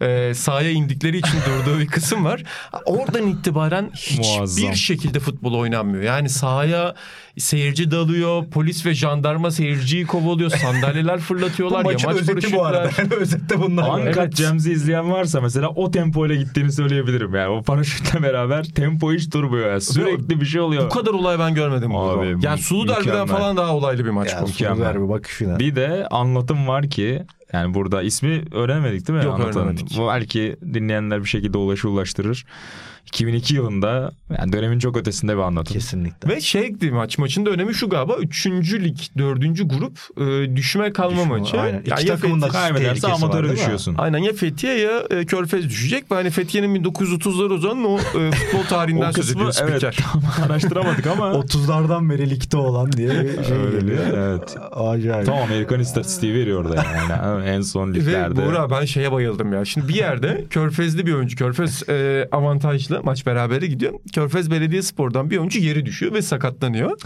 e, sahaya indikleri için durduğu bir kısım var. Oradan itibaren hiçbir şekilde futbol oynanmıyor. Yani sahaya seyirci dalıyor, polis ve jandarma seyirciyi kovalıyor, sandalyeler Bu fırlatıyorlar, maçın yamaç özeti bu arada. (laughs) paraşütler. Yani özette bunlar. Uncut Evet. Gems'i izleyen varsa mesela o tempoyla gittiğini söyleyebilirim. Yani o paraşütle (laughs) beraber tempo hiç durmuyor. Yani. Sürekli bir şey oluyor. Bu kadar olay ben görmedim. Abi, yani Sulu Derbi'den falan daha olaylı bir maç Ya, bu. mükemmel. Ver bir bakış filan. Bir de anlatım var ki yani burada ismi öğrenemedik değil mi? Yok, Anlatanın? öğrenemedik. Bu belki dinleyenler bir şekilde ulaşı ulaştırır. 2002 yılında yani dönemin çok ötesinde bir anlatım. Kesinlikle. Ve şeydi maç maçın da önemi şu galiba 3. lig 4. grup e, düşme kalma Düşme, maçı. aynen. İki Yani ya takımın da Kaybederse amatöre değil düşüyorsun. Aynen ya Fethiye ya e, Körfez düşecek ve hani Fethiye'nin 1930'lar uzanan o e, futbol tarihinden O söz kısmı ediyor evet tam (laughs) araştıramadık ama 30'lardan beri ligde olan diye bir şey Öyle geliyor. evet. Acayip. tam Amerikan istatistiği veriyor orada yani. en son Ve liglerde. Buğra ben şeye bayıldım ya. Şimdi bir yerde Körfezli bir oyuncu. Körfez e, avantajlı. Maç berabere gidiyor. Körfez Belediye Spor'dan bir oyuncu yeri düşüyor ve sakatlanıyor.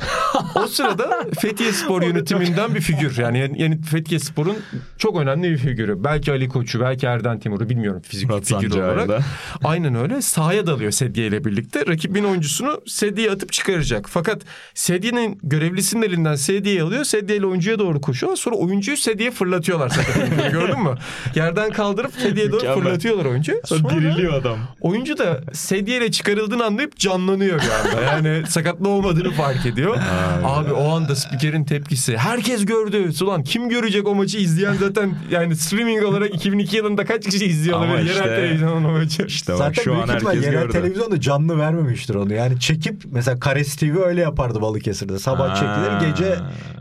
o sırada (laughs) Fethiye Spor yönetiminden bir figür. Yani, yani Fethiye Spor'un çok önemli bir figürü. Belki Ali Koç'u, belki Erden Timur'u bilmiyorum fizik Murat figür Sancak'ı olarak. da. Aynen öyle. Sahaya dalıyor Sedye ile birlikte. Rakibin oyuncusunu Sedye'ye atıp çıkaracak. Fakat Sedye'nin görevlisinin elinden Sedye'yi alıyor. Sedye ile oyuncuya doğru koşuyor. Sonra oyuncuyu Sedye'ye fırlatıyorlar. (laughs) Gördün mü? Yerden kaldırıp Sedye'ye doğru Mükemmel. fırlatıyorlar oyuncuyu. Sonra Diriliyor adam. oyuncu da Sedye ile çıkarıldığını anlayıp canlanıyor bir anda. Yani sakatlı olmadığını fark ediyor. Abi o anda spikerin tepkisi. Herkes gördü. Ulan kim görecek o maçı izleyen zaten yani streaming olarak 2002 yılında kaç kişi izliyor Ama olabilir? işte- Yerel televizyonun o maçı. İşte bak Zaten şu büyük an ihtimal herkes yerel gördü. televizyon da canlı vermemiştir onu. Yani çekip mesela Kares TV öyle yapardı Balıkesir'de. Sabah Ha. çekilir gece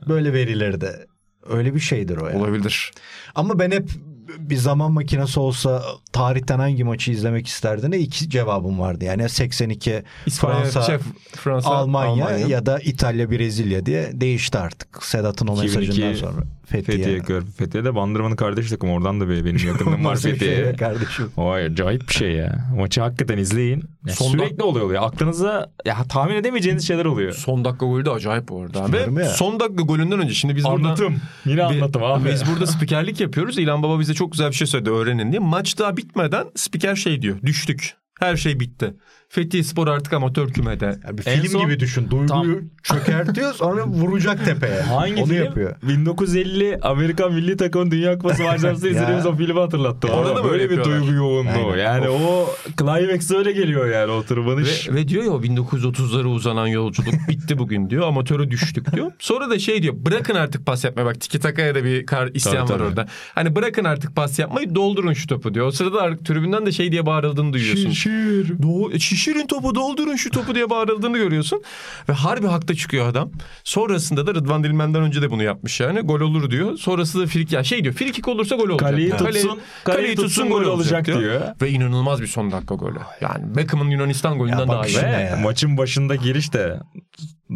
böyle verilirdi. Öyle bir şeydir o yani. Olabilir. Ama ben hep bir zaman makinesi olsa tarihten hangi maçı izlemek isterdin? İki cevabım vardı. Yani 82 İspanya, Fransa, şey, Fransa, Almanya, Almanya. ya da İtalya, Brezilya diye değişti artık. Sedat'ın o 2002 mesajından sonra. Fethiye. Fethiye, Kör, Fethiye'de Bandırma'nın kardeş takımı. Oradan da benim yakınım (laughs) var şey Fethiye'ye. kardeşim. O acayip bir şey ya. Maçı hakikaten izleyin. Ya Son sürekli oluyor oluyor. Aklınıza ya tahmin edemeyeceğiniz şeyler oluyor. Son dakika golü de acayip bu arada. Ve son dakika golünden önce şimdi biz burada... Anlatım. Yine anlatım abi. Biz burada (laughs) spikerlik yapıyoruz. İlhan Baba bize çok güzel bir şey söyledi öğrenin diye. Maç daha bitmeden spiker şey diyor. Düştük. Her şey bitti. Fethiye Spor artık amatör kümede. Yani bir En film son- gibi düşün. Duyguyu Tam- çökertiyor sonra vuracak tepeye. (laughs) Hangi Onu film? yapıyor. 1950 Amerikan Milli Takımı Dünya Kupası maçlarında (laughs) izlediğimiz o filmi hatırlattı. Orada da böyle bir duygu yoğunluğu. Yani o climax öyle geliyor yani o tırmanış. Ve, ve diyor ya o 1930'lara uzanan yolculuk (laughs) bitti bugün diyor. Amatöre düştük diyor. Sonra da şey diyor bırakın artık pas yapmaya bak tiki takaya da bir kar isyan Tabii, var tabii. orada. Hani bırakın artık pas yapmayı doldurun şu topu diyor. O sırada artık tribünden de şey diye bağırıldığını duyuyorsun. Şişir. Doğu, şişirin topu doldurun şu topu diye bağırıldığını görüyorsun. Ve harbi hakta çıkıyor adam. Sonrasında da Rıdvan Dilmen'den önce de bunu yapmış yani. Gol olur diyor. Sonrasında da frikik ya şey diyor. Frikik olursa gol olacak. Kaleyi Kale- tutsun, kaleyi tutsun, gol olacak diyor. Ve inanılmaz bir son dakika golü. Yani Beckham'ın Yunanistan golünden daha iyi. Ve maçın başında giriş de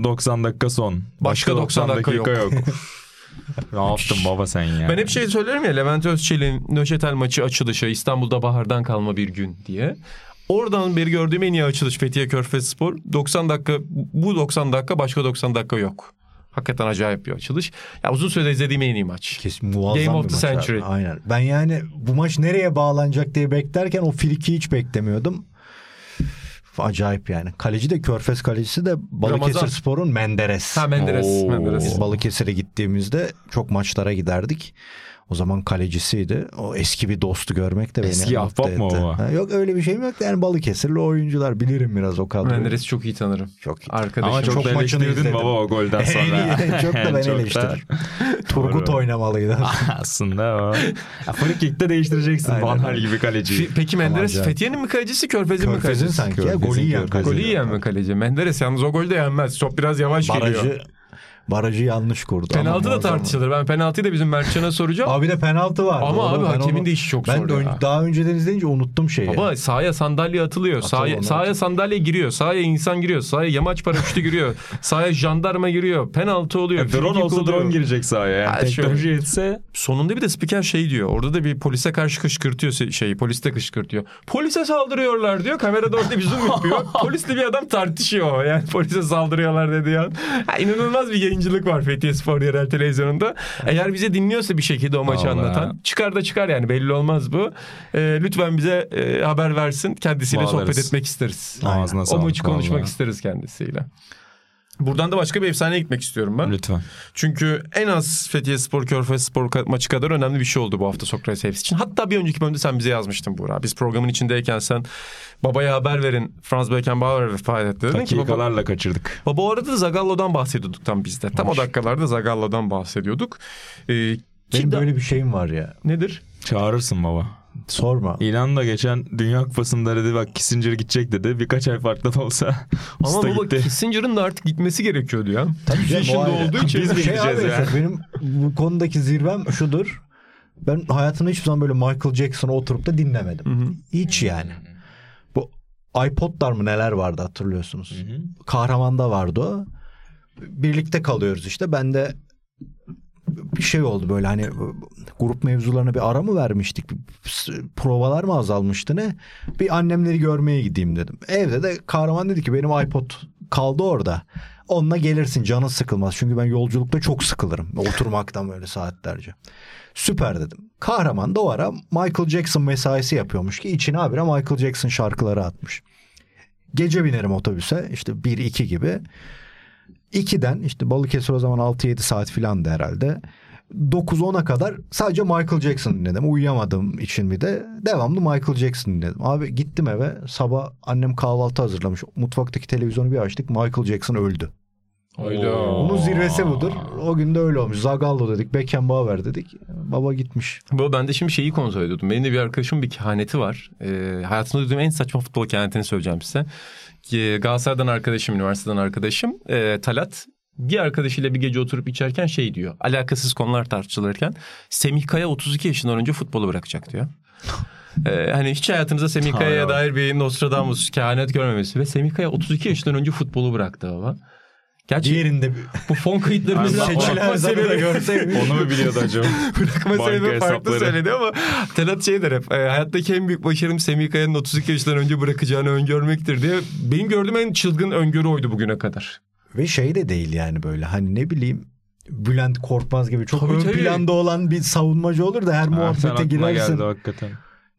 90 dakika son. Başka 90 dakika yok. (laughs) ne yaptın baba sen ya? Ben hep şey söylerim ya Levent Özçelik'in Nöşetel maçı açılışı İstanbul'da bahardan kalma bir gün diye. Oradan beri gördüğüm en iyi açılış Fethiye Körfez Spor. 90 dakika bu 90 dakika başka 90 dakika yok. Hakikaten acayip bir açılış. Ya uzun süredir izlediğim en iyi maç. Kesin muazzam Game of the maç abi. century. Aynen. Ben yani bu maç nereye bağlanacak diye beklerken o friki hiç beklemiyordum. Acayip yani. Kaleci de Körfez kalecisi de Balıkesir Ramazan. Spor'un Menderes. Ha Menderes. Oo. Menderes. Biz Balıkesir'e gittiğimizde çok maçlara giderdik. O zaman kalecisiydi. O eski bir dostu görmek de beni Eski mutlu ahbap mı etti. o? Ha, yok öyle bir şeyim yok. Yani Balıkesirli oyuncular bilirim biraz o kadroyu. Menderes'i çok iyi tanırım. Çok iyi. Arkadaşım. Ama çok, (laughs) Çok da maçını izledim. baba o golden sonra. (laughs) çok da ben eleştiririm. Turgut oynamalıydı. (laughs) Aslında o. Free kick'te değiştireceksin. Van Hal gibi kaleciyi. Fi- Peki Menderes. Fethiye'nin mi kalecisi Körfez'in mi Körfez'in kalecisi? sanki ya. Körfez'in, Golü yiyen Körfez'in. Golü kaleci. yiyen mi kaleci? Menderes yalnız o golde yenmez. Top biraz yavaş geliyor. Barajı barajı yanlış kurdu. Penaltı Ama da tartışılır. Ben penaltıyı da bizim Mertcan'a soracağım. (laughs) Abi de penaltı var. Ama abi hakemin de işi çok ben zor de ön- ya. daha önceden izleyince unuttum şeyi. Baba sahaya sandalye atılıyor. Sahaya, onu sahaya sandalye giriyor. Sahaya insan giriyor. Sahaya yamaç paraşütü giriyor. (laughs) Sahaya jandarma giriyor. Penaltı oluyor. Ya, drone olsa oluyor. drone girecek sahaya. Yani Ha, teknoloji yetse Sonunda bir de spiker şey diyor. Orada da bir polise karşı kışkırtıyor şeyi. Polis de kışkırtıyor. Polise saldırıyorlar diyor. Kamerada orada bir zoom yapıyor. (laughs) Polisle bir adam tartışıyor. Yani polise saldırıyorlar dedi ya. Ha, inanılmaz bir yayıncılık var Fethiye Spor yerel televizyonunda. Eğer bize dinliyorsa bir şekilde o maçı Vallahi. anlatan. Çıkar da çıkar yani belli olmaz bu. Ee, lütfen bize e, haber versin. Kendisiyle Bağlarız. sohbet etmek isteriz. Ağzına O maçı konuşmak vallahi. isteriz kendisiyle. Buradan da başka bir efsaneye gitmek istiyorum ben. lütfen. Çünkü en az Fethiye Spor, Körfez Spor maçı kadar önemli bir şey oldu bu hafta Sokrates hepsi için. Hatta bir önceki bölümde sen bize yazmıştın Buğra. Biz programın içindeyken sen babaya haber verin. Franz Beckenbauer vefat etti. Dedin ki baba, Dakikalarla kaçırdık. baba o arada da Zagallo'dan bahsediyorduk tam bizde. Tam o dakikalarda Zagallo'dan bahsediyorduk. Ee, Benim da- böyle bir şeyim var ya. Nedir? Çağırırsın baba. Sorma. İlan da geçen Dünya Kupası'nda dedi bak Kissinger gidecek dedi. Birkaç ay farklı da olsa (laughs) Ama usta baba gitti. Kissinger'ın da artık gitmesi gerekiyordu ya. Tabii canım, yaşında ayrı. olduğu için. Biz mi şey gideceğiz abi, ya? (laughs) Benim bu konudaki zirvem şudur. Ben hayatımda hiçbir zaman böyle Michael Jackson'ı oturup da dinlemedim. Hiç yani. Bu iPod'lar mı neler vardı hatırlıyorsunuz. Kahraman'da vardı o. Birlikte kalıyoruz işte. Ben de bir şey oldu böyle hani grup mevzularına bir ara mı vermiştik? Provalar mı azalmıştı ne? Bir annemleri görmeye gideyim dedim. Evde de kahraman dedi ki benim iPod kaldı orada. Onunla gelirsin canın sıkılmaz. Çünkü ben yolculukta çok sıkılırım. Oturmaktan böyle saatlerce. Süper dedim. Kahraman da o ara Michael Jackson mesaisi yapıyormuş ki içine habire Michael Jackson şarkıları atmış. Gece binerim otobüse işte 1-2 gibi. 2'den işte Balıkesir o zaman 6-7 saat filandı herhalde. 9-10'a kadar sadece Michael Jackson dinledim. Uyuyamadığım için bir de devamlı Michael Jackson dinledim. Abi gittim eve sabah annem kahvaltı hazırlamış. Mutfaktaki televizyonu bir açtık Michael Jackson öldü. Hayda. Onun zirvesi budur. O gün de öyle olmuş. Zagallo dedik, Beckenbauer dedik. Baba gitmiş. Bu ben de şimdi şeyi kontrol ediyordum. Benim de bir arkadaşımın bir kehaneti var. Ee, hayatımda duyduğum en saçma futbol kehanetini söyleyeceğim size. Ki Galatasaray'dan arkadaşım, üniversiteden arkadaşım e, Talat bir arkadaşıyla bir gece oturup içerken şey diyor. Alakasız konular tartışılırken Semih Kaya 32 yaşından önce futbolu bırakacak diyor. (laughs) Ee, hani hiç hayatınızda Semih Kaya'ya dair bir Nostradamus kehanet görmemesi ve Semih Kaya 32 yaşından önce futbolu bıraktı baba. Gerçi Diğerinde bu fon kayıtlarımızda Allah (laughs) seçilen sebebi- görseymiş. (laughs) Onu mu biliyordu acaba? (laughs) Bırakma Banka sebebi farklı hesapları. söyledi ama Telat şey der hep. e, hayattaki en büyük başarım Semih Kaya'nın 32 yaşından önce bırakacağını öngörmektir diye. Benim gördüğüm en çılgın öngörü oydu bugüne kadar. Ve şey de değil yani böyle hani ne bileyim Bülent Korkmaz gibi çok Tabii, ön tabii. planda olan bir savunmacı olur da her Ha, muhabbete girersin. geldi hakikaten.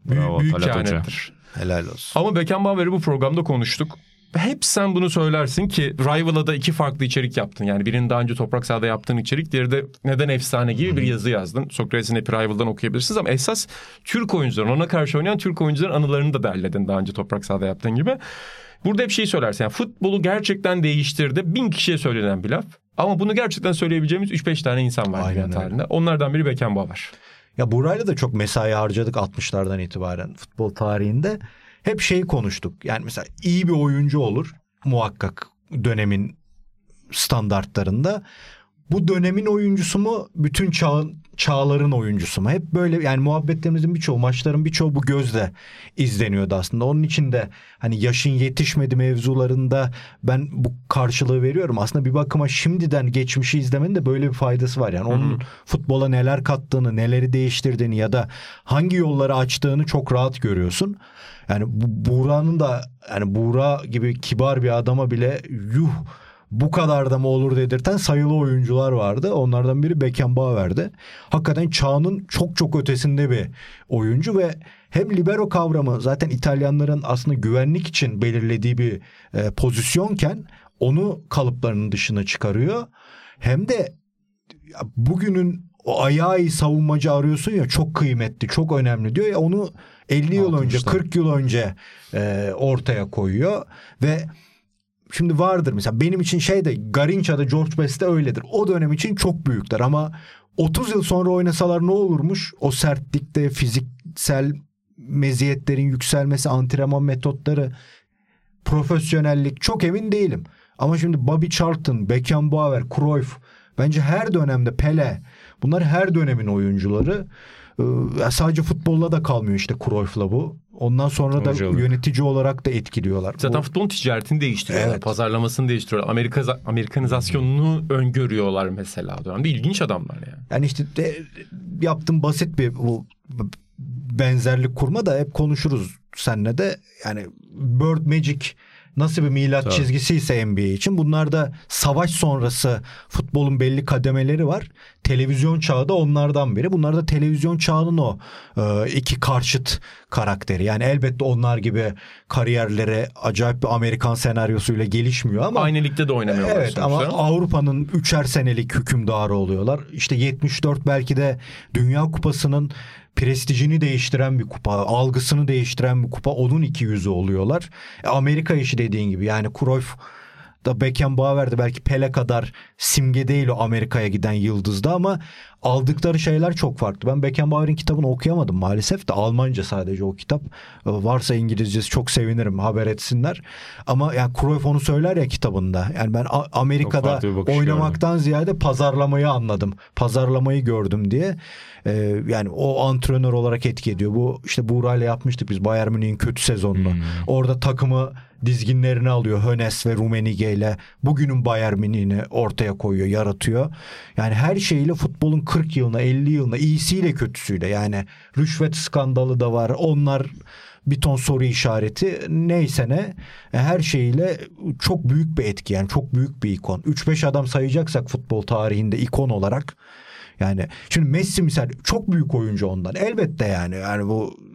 Büyük, Bravo büyük kehanettir. Helal olsun. Ama Beckenbauer'i bu programda konuştuk. Hep sen bunu söylersin ki Rival'a da iki farklı içerik yaptın. Yani birinin daha önce Toprak Sahada yaptığın içerik, diğeri de Neden Efsane gibi bir yazı yazdın. Sokrates'in Happy Rival'dan okuyabilirsiniz ama esas Türk oyuncuların, ona karşı oynayan Türk oyuncuların anılarını da derledin daha önce Toprak Sahada yaptığın gibi. Burada hep şeyi söylersin. Yani futbolu gerçekten değiştirdi. Bin kişiye söylenen bir laf. Ama bunu gerçekten söyleyebileceğimiz 3-5 tane insan var dünya tarihinde. Onlardan biri Beckenbauer. Ya Buray'la da çok mesai harcadık 60'lardan itibaren futbol tarihinde. Hep şeyi konuştuk. Yani mesela iyi bir oyuncu olur muhakkak dönemin standartlarında. Bu dönemin oyuncusu mu bütün çağın çağların oyuncusu mu? Hep böyle yani muhabbetlerimizin birçoğu maçların birçoğu bu gözle izleniyordu aslında. Onun için de hani yaşın yetişmedi mevzularında ben bu karşılığı veriyorum. Aslında bir bakıma şimdiden geçmişi izlemenin de böyle bir faydası var. Yani onun futbola neler kattığını, neleri değiştirdiğini ya da hangi yolları açtığını çok rahat görüyorsun. Yani bu Buğra'nın da yani Buğra gibi kibar bir adama bile yuh bu kadar da mı olur dedirten sayılı oyuncular vardı. Onlardan biri Beckenbauer'di. Hakikaten çağının çok çok ötesinde bir oyuncu ve hem libero kavramı zaten İtalyanların aslında güvenlik için belirlediği bir e, pozisyonken onu kalıplarının dışına çıkarıyor. Hem de bugünün o ayağı savunmacı arıyorsun ya çok kıymetli, çok önemli diyor ya onu 50 yıl önce, 60'lar. 40 yıl önce e, ortaya koyuyor ve şimdi vardır mesela benim için şey de Garinça'da George Best'te öyledir. O dönem için çok büyükler ama 30 yıl sonra oynasalar ne olurmuş? O sertlikte fiziksel meziyetlerin yükselmesi, antrenman metotları, profesyonellik çok emin değilim. Ama şimdi Bobby Charlton, Beckenbauer, Cruyff bence her dönemde Pele bunlar her dönemin oyuncuları. Ee, sadece futbolla da kalmıyor işte Cruyff'la bu. Ondan sonra da Hocalık. yönetici olarak da etkiliyorlar. Zaten Bu- futbolun ticaretini değiştiriyorlar. Evet. Pazarlamasını değiştiriyorlar. Amerika, Amerikanizasyonunu öngörüyorlar mesela. Dönemde ilginç adamlar yani. Yani işte de, yaptığım basit bir bu benzerlik kurma da hep konuşuruz seninle de. Yani Bird Magic nasıl bir milat Tabii. çizgisi ise NBA için bunlar da savaş sonrası futbolun belli kademeleri var. Televizyon çağı da onlardan biri. Bunlar da televizyon çağının o e, iki karşıt karakteri. Yani elbette onlar gibi kariyerleri acayip bir Amerikan senaryosuyla gelişmiyor ama Aynı ligde de oynamıyorlar Evet ama sonuçta. Avrupa'nın üçer senelik hükümdarı oluyorlar. İşte 74 belki de Dünya Kupası'nın prestijini değiştiren bir kupa, algısını değiştiren bir kupa. Onun iki yüzü oluyorlar. E, Amerika işi dediğin gibi yani Cruyff da Beckenbauer'de belki Pele kadar simge değil o Amerika'ya giden yıldızda ama aldıkları şeyler çok farklı. Ben Beckenbauer'in kitabını okuyamadım maalesef de Almanca sadece o kitap. E, Varsa İngilizcesi çok sevinirim haber etsinler. Ama yani Cruyff onu söyler ya kitabında. Yani ben Amerika'da oynamaktan ziyade pazarlamayı anladım. Pazarlamayı gördüm diye. E, yani o antrenör olarak etki ediyor. Bu işte Buğra'yla yapmıştık biz Bayern Münih'in kötü sezonunu. Orada takımı dizginlerini alıyor Hönes ve Rumenige ile bugünün Bayern Münih'ini ortaya koyuyor, yaratıyor. Yani her şeyiyle futbolun 40 yılına, 50 yılına, iyisiyle kötüsüyle yani rüşvet skandalı da var. Onlar bir ton soru işareti neyse ne her şeyiyle çok büyük bir etki yani çok büyük bir ikon. 3-5 adam sayacaksak futbol tarihinde ikon olarak yani şimdi Messi misal çok büyük oyuncu ondan. Elbette yani yani bu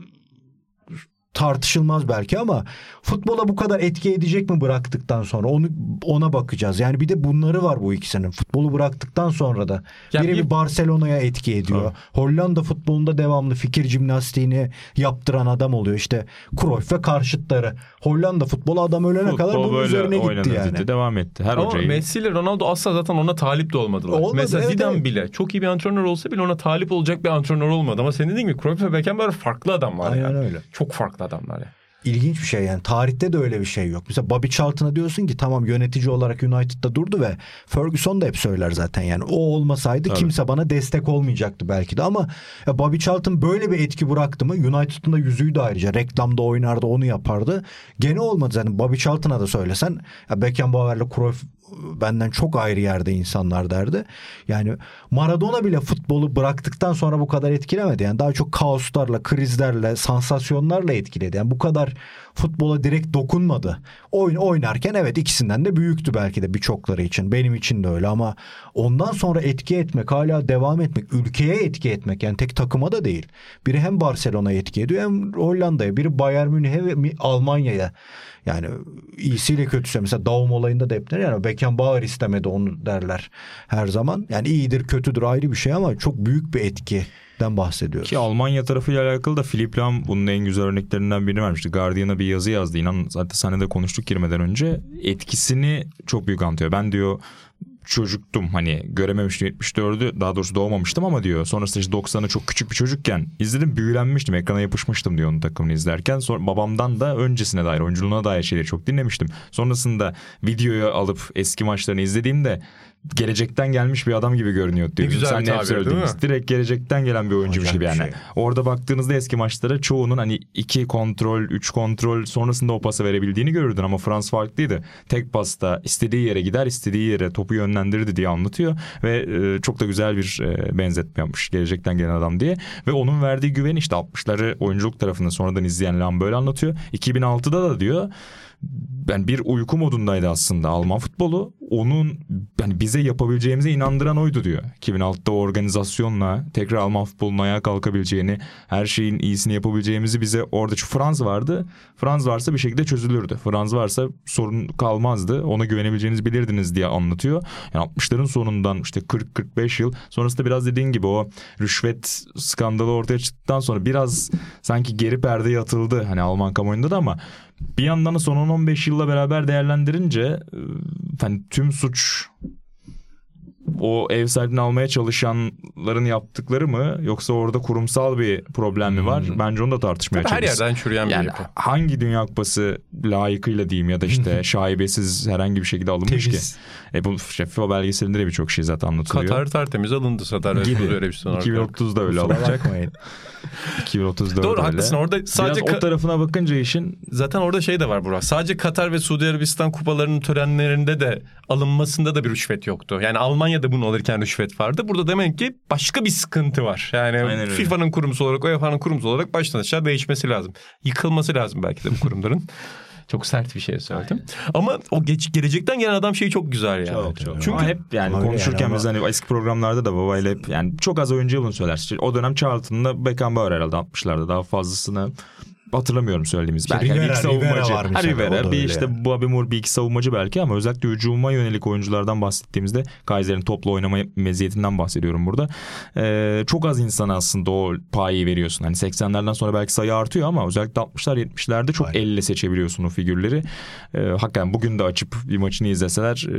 tartışılmaz belki ama futbola bu kadar etki edecek mi bıraktıktan sonra onu ona bakacağız. Yani bir de bunları var bu ikisinin. Futbolu bıraktıktan sonra da Ya biri bir- Barcelona'ya etki ediyor. Hollanda futbolunda devamlı fikir jimnastiğini yaptıran adam oluyor. İşte Cruyff ve karşıtları. Hollanda futbolu adam ölene kadar Futbol bunun böyle üzerine gitti yani. dedi, Devam etti. Her Ama hocayı. Messi ile Ronaldo asla zaten ona talip de olmadılar. Olmadı, Mesela evet, Zidane evet. bile çok iyi bir antrenör olsa bile ona talip olacak bir antrenör olmadı. Ama senin dediğin gibi Cruyff ve Beckenbauer farklı adamlar Aynen yani. öyle. Çok farklı adamlar yani. İlginç bir şey yani. Tarihte de öyle bir şey yok. Mesela Bobby Charlton'a diyorsun ki tamam yönetici olarak United'da durdu ve Ferguson da hep söyler zaten yani. O olmasaydı Tabii. kimse bana destek olmayacaktı belki de ama ya Bobby Charlton böyle bir etki bıraktı mı United'ın da yüzüğü de ayrıca reklamda oynardı onu yapardı. Gene olmadı zaten Bobby Charlton'a da söylesen ya Beckenbauer'le Cruyff benden çok ayrı yerde insanlar derdi. Yani Maradona bile futbolu bıraktıktan sonra bu kadar etkilemedi. Yani daha çok kaoslarla, krizlerle, sansasyonlarla etkiledi. Yani bu kadar futbola direkt dokunmadı. Oyun oynarken evet ikisinden de büyüktü belki de birçokları için. Benim için de öyle ama ondan sonra etki etmek, hala devam etmek, ülkeye etki etmek yani tek takıma da değil. Biri hem Barcelona'ya etki ediyor hem Hollanda'ya, biri Bayern Münih'e ve Almanya'ya. Yani iyisiyle kötüsü mesela Daum olayında da hep der yani Beckenbauer istemedi onu derler her zaman. Yani iyidir kötüdür ayrı bir şey ama çok büyük bir etkiden bahsediyoruz. Ki Almanya tarafıyla alakalı da Philip Lahm bunun en güzel örneklerinden birini vermişti. Guardian'a bir yazı yazdı. İnan zaten sahnede konuştuk girmeden önce. Etkisini çok büyük anlatıyor. Ben diyor çocuktum hani görememiştim 74'ü daha doğrusu doğmamıştım ama diyor sonrasında işte 90'ı çok küçük bir çocukken izledim büyülenmiştim ekrana yapışmıştım diyor onun takımını izlerken sonra babamdan da öncesine dair oyunculuğuna dair şeyleri çok dinlemiştim sonrasında videoyu alıp eski maçlarını izlediğimde gelecekten gelmiş bir adam gibi görünüyor diyor. Ne güzel Sen bir tabir, söylediğiniz. Direkt gelecekten gelen bir oyuncuymuş Acayip gibi yani. şey. Orada baktığınızda eski maçlara çoğunun hani iki kontrol, üç kontrol sonrasında o pası verebildiğini görürdün ama Frans farklıydı. Tek pasta istediği yere gider, istediği yere topu yönlendirirdi diye anlatıyor ve e, çok da güzel bir e, benzetme yapmış gelecekten gelen adam diye ve onun verdiği güven işte 60'ları oyunculuk tarafında sonradan izleyen Lam böyle anlatıyor. 2006'da da diyor ben bir uyku modundaydı aslında Alman futbolu. Onun yani bize yapabileceğimize inandıran oydu diyor. 2006'da o organizasyonla tekrar Alman futbolunun ayağa kalkabileceğini, her şeyin iyisini yapabileceğimizi bize orada şu Franz vardı. Franz varsa bir şekilde çözülürdü. Franz varsa sorun kalmazdı. Ona güvenebileceğinizi bilirdiniz diye anlatıyor. Yani 60'ların sonundan işte 40-45 yıl sonrasında biraz dediğin gibi o rüşvet skandalı ortaya çıktıktan sonra biraz sanki geri perdeye atıldı hani Alman kamuoyunda da ama bir yandan da son 10-15 yılla beraber değerlendirince e, hani tüm suç o ev sahibini almaya çalışanların yaptıkları mı yoksa orada kurumsal bir problem mi var? Bence onu da tartışmaya Tabii her yerden çürüyen bir Yani yapı. hangi Dünya Kupası layıkıyla diyeyim ya da işte (laughs) şaibesiz herhangi bir şekilde alınmış Temiz. ki. E bu işte FIFA belgeselinde de birçok şey zaten anlatılıyor. Katar tertemiz alındı Sadar gibi. öyle bir son 2030'da öyle bakmayın. (laughs) 2030'da Doğru öyle. haklısın orada sadece Biraz o tarafına bakınca işin zaten orada şey de var Burak. Sadece Katar ve Suudi Arabistan kupalarının törenlerinde de alınmasında da bir rüşvet yoktu. Yani Almanya'da bunu alırken rüşvet vardı. Burada demek ki başka bir sıkıntı var. Yani Aynen. FIFA'nın kurumsal olarak, UEFA'nın kurumsal olarak baştan aşağı değişmesi lazım. Yıkılması lazım belki de bu kurumların. (laughs) Çok sert bir şey söyledim. Ama o geç, gelecekten gelen adam şeyi çok güzel yani. Çok çok. Çünkü Ama hep yani konuşurken yani biz hani eski programlarda da babayla hep yani çok az oyuncu yılını söyler. O dönem Charlton'da Beckenbauer herhalde 60'larda daha fazlasını hatırlamıyorum söylediğimiz. Belki hani bir Rivera, iki savunmacı. Rivera var Ha, Rivera, bir öyle işte yani. Bobby Moore bir iki savunmacı belki ama özellikle hücuma yönelik oyunculardan bahsettiğimizde Kaiser'in topla oynama meziyetinden bahsediyorum burada. Ee, çok az insana aslında o payı veriyorsun. Hani 80'lerden sonra belki sayı artıyor ama özellikle 60'lar 70'lerde çok Aynen. elle seçebiliyorsun o figürleri. Ee, hakikaten bugün de açıp bir maçını izleseler e,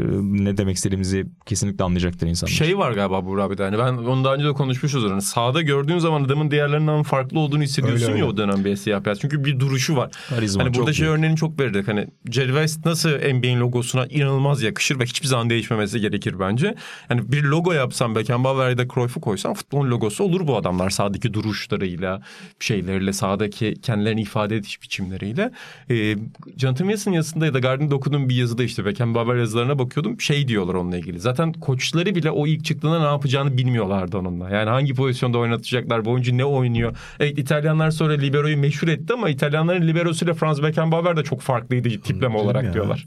ne demek istediğimizi kesinlikle anlayacaktır insanlar. şey var galiba Burak abi de. Hani ben onu daha önce de konuşmuşuz. Hani sahada gördüğün zaman adamın diğerlerinden farklı olduğunu hissediyorsun Öyle, ya öyle. o dönem bir siyah beyaz. Çünkü bir duruşu var. Karizma hani burada şey büyük. örneğini çok verirdik. Hani Jerry West nasıl NBA'in logosuna inanılmaz yakışır ve hiçbir zaman değişmemesi gerekir bence. Yani bir logo yapsan Beckenbauer ya da Cruyff'u koysan futbolun logosu olur bu adamlar. Sahadaki duruşlarıyla, şeyleriyle, sahadaki kendilerini ifade ediş biçimleriyle. Ee, Jonathan Wilson yazısında ya da Guardian'da okuduğum bir yazıda işte Beckenbauer yazılarına bakıyordum. Şey diyorlar onunla ilgili. Zaten koçları bile o ilk çıktığında ne yapacağını bilmiyorlardı onunla. Yani hangi pozisyonda oynatacaklar, bu oyuncu ne oynuyor. Evet İtalyanlar sonra Libero'yu meşhur etti ama İtalyanların Libero'suyla Franz Beckenbauer de çok farklıydı tipleme Değil olarak ya? diyorlar.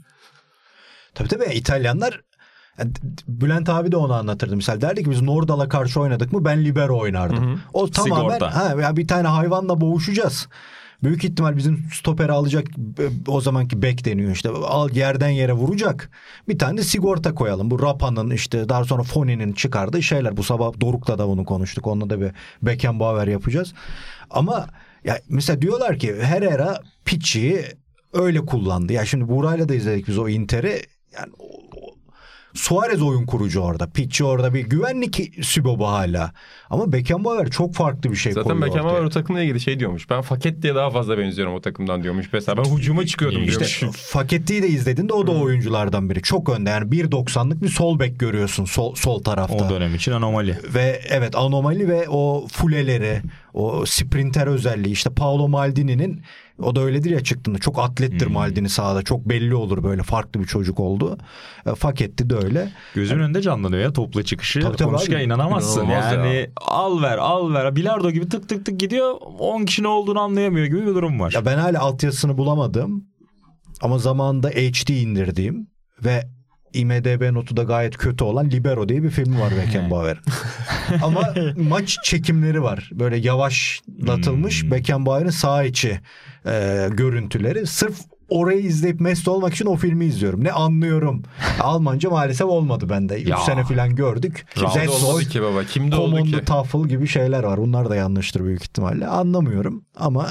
Tabii tabii İtalyanlar yani Bülent abi de onu anlatırdı. Misal derdi ki biz Nordal'a karşı oynadık mı ben libero oynardım. O tamamen Sigorta. ha, ya bir tane hayvanla boğuşacağız. Büyük ihtimal bizim stoperi alacak o zamanki bek deniyor işte al yerden yere vuracak. Bir tane de sigorta koyalım. Bu Rapa'nın işte daha sonra Foni'nin çıkardığı şeyler. Bu sabah Doruk'la da bunu konuştuk. Onunla da bir Beckenbauer yapacağız. Ama ya mesela diyorlar ki Herrera Pichi'yi öyle kullandı. Ya şimdi Buray'la da izledik biz o Inter'i. Yani Suarez oyun kurucu orada. Piçi orada bir güvenlik sübobu hala. Ama Beckenbauer çok farklı bir şey Zaten koyuyor Beckenbauer ortaya. o takımla ilgili şey diyormuş. Ben Faketti'ye daha fazla benziyorum o takımdan diyormuş. Mesela ben hücuma çıkıyordum İşte diyormuş. (laughs) İşte Faketti'yi de izledin de o da oyunculardan biri. Çok önde yani 1.90'lık bir sol bek görüyorsun sol, sol tarafta. O dönem için anomali. Ve evet anomali ve o fuleleri, o sprinter özelliği işte Paolo Maldini'nin O da öyledir ya çıktığında. Çok atlettir hmm. Maldini sahada. Çok belli olur böyle farklı bir çocuk oldu. E, Faketti de öyle. Gözün önünde canlanıyor ya topla çıkışı. Tabii, tabii Konuşurken abi. inanamazsın. İnanılmaz yani ya. al ver al ver. Bilardo gibi tık tık tık gidiyor. 10 kişi ne olduğunu anlayamıyor gibi bir durum var. Ya ben hala altyazısını bulamadım. Ama zamanında HD indirdiğim ve IMDB notu da gayet kötü olan Libero diye bir film var Beckenbauer'ın. (laughs) Ama maç çekimleri var. Böyle yavaşlatılmış hmm. Beckenbauer'ın sağ içi e, görüntüleri. Sırf orayı izleyip mest olmak için o filmi izliyorum. Ne anlıyorum. (laughs) Almanca maalesef olmadı bende. 3 sene falan gördük. Kimde olmadı ki baba? Kimde oldu ki? Tafel gibi şeyler var. Bunlar da yanlıştır büyük ihtimalle. Anlamıyorum ama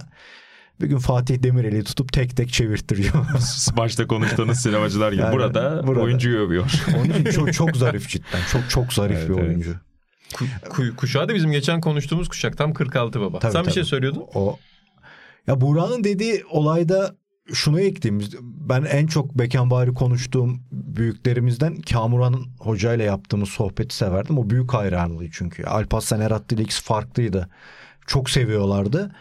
bir gün Fatih Demirel'i tutup tek tek çevirttiriyor. (laughs) Başta konuştuğunuz sinemacılar gibi. Yani, burada, burada oyuncuyu övüyor. (laughs) Onun için çok, çok zarif (laughs) cidden. Çok çok zarif evet, bir oyuncu. Ku, kuşağı da bizim geçen konuştuğumuz kuşak tam 46 baba. Tabii, Sen tabii. bir şey söylüyordun. O ya Buğra'nın dediği olayda şunu ekleyeyim. Ben en çok Beckenbauer'i konuştuğum büyüklerimizden Kamuran Hoca ile yaptığımız sohbeti severdim. O büyük hayranlığı çünkü. Alparslan Erat ile farklıydı. Çok seviyorlardı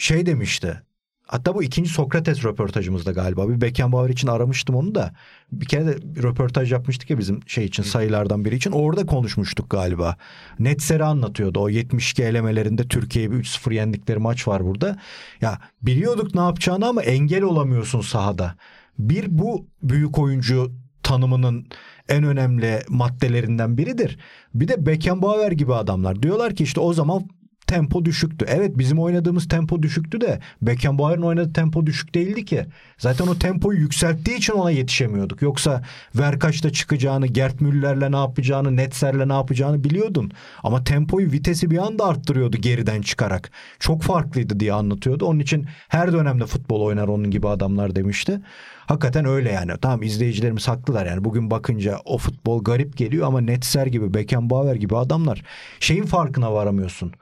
şey demişti. Hatta bu ikinci Sokrates röportajımızda galiba. Bir Beckenbauer için aramıştım onu da. Bir kere de bir röportaj yapmıştık ya bizim şey için sayılardan biri için. Orada konuşmuştuk galiba. Netser'i anlatıyordu. O 72 elemelerinde Türkiye'yi 3-0 yendikleri maç var burada. Ya biliyorduk ne yapacağını ama engel olamıyorsun sahada. Bir bu büyük oyuncu tanımının en önemli maddelerinden biridir. Bir de Beckenbauer gibi adamlar diyorlar ki işte o zaman tempo düşüktü. Evet bizim oynadığımız tempo düşüktü de Beckenbauer'ın oynadığı tempo düşük değildi ki. Zaten o tempoyu yükselttiği için ona yetişemiyorduk. Yoksa Verkaç'ta çıkacağını, Gert Müller'le ne yapacağını, Netzer'le ne yapacağını biliyordun. Ama tempoyu, vitesi bir anda arttırıyordu geriden çıkarak. Çok farklıydı diye anlatıyordu. Onun için her dönemde futbol oynar onun gibi adamlar demişti. Hakikaten öyle yani. Tamam izleyicilerimiz haklılar yani. Bugün bakınca o futbol garip geliyor ama Netzer gibi, Beckenbauer gibi adamlar şeyin farkına varamıyorsun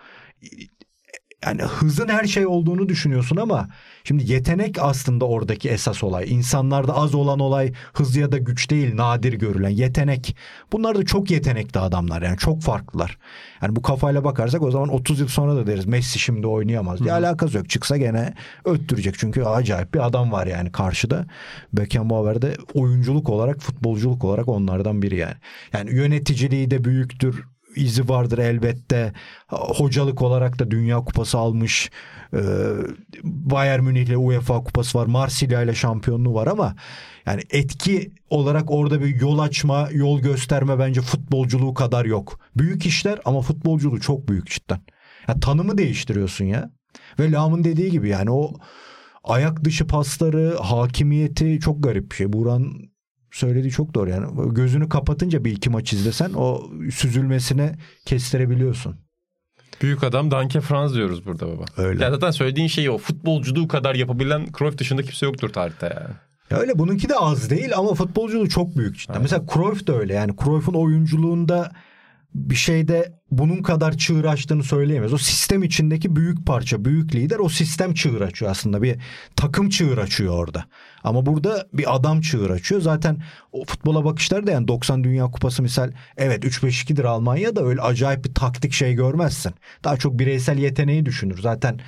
yani hızın her şey olduğunu düşünüyorsun ama şimdi yetenek aslında oradaki esas olay. İnsanlarda az olan olay hız ya da güç değil nadir görülen yetenek. Bunlar da çok yetenekli adamlar yani çok farklılar. Yani bu kafayla bakarsak o zaman 30 yıl sonra da deriz Messi şimdi oynayamaz diye alakası yok. Çıksa gene öttürecek çünkü acayip bir adam var yani karşıda. Beckenbauer de oyunculuk olarak futbolculuk olarak onlardan biri yani. Yani yöneticiliği de büyüktür izi vardır elbette. Hocalık olarak da Dünya Kupası almış. Ee, Bayern Münih ile UEFA Kupası var. Marsilya ile şampiyonluğu var ama yani etki olarak orada bir yol açma, yol gösterme bence futbolculuğu kadar yok. Büyük işler ama futbolculuğu çok büyük cidden. Ya tanımı değiştiriyorsun ya. Ve Lam'ın dediği gibi yani o ayak dışı pasları, hakimiyeti çok garip bir şey. Buran söylediği çok doğru yani. Gözünü kapatınca bir iki maç izlesen o süzülmesine kestirebiliyorsun. Büyük adam Danke Franz diyoruz burada baba. Öyle. Ya zaten söylediğin şey o. Futbolculuğu kadar yapabilen Cruyff dışında kimse yoktur tarihte yani. Ya öyle bununki de az değil ama futbolculuğu çok büyük cidden. Aynen. Mesela Cruyff da öyle yani Cruyff'un oyunculuğunda bir şeyde bunun kadar çığır açtığını söyleyemez. O sistem içindeki büyük parça, büyük lider o sistem çığır açıyor aslında. Bir takım çığır açıyor orada. Ama burada bir adam çığır açıyor. Zaten o futbola bakışlar da yani 90 Dünya Kupası misal evet 3-5-2'dir Almanya da öyle acayip bir taktik şey görmezsin. Daha çok bireysel yeteneği düşünür. Zaten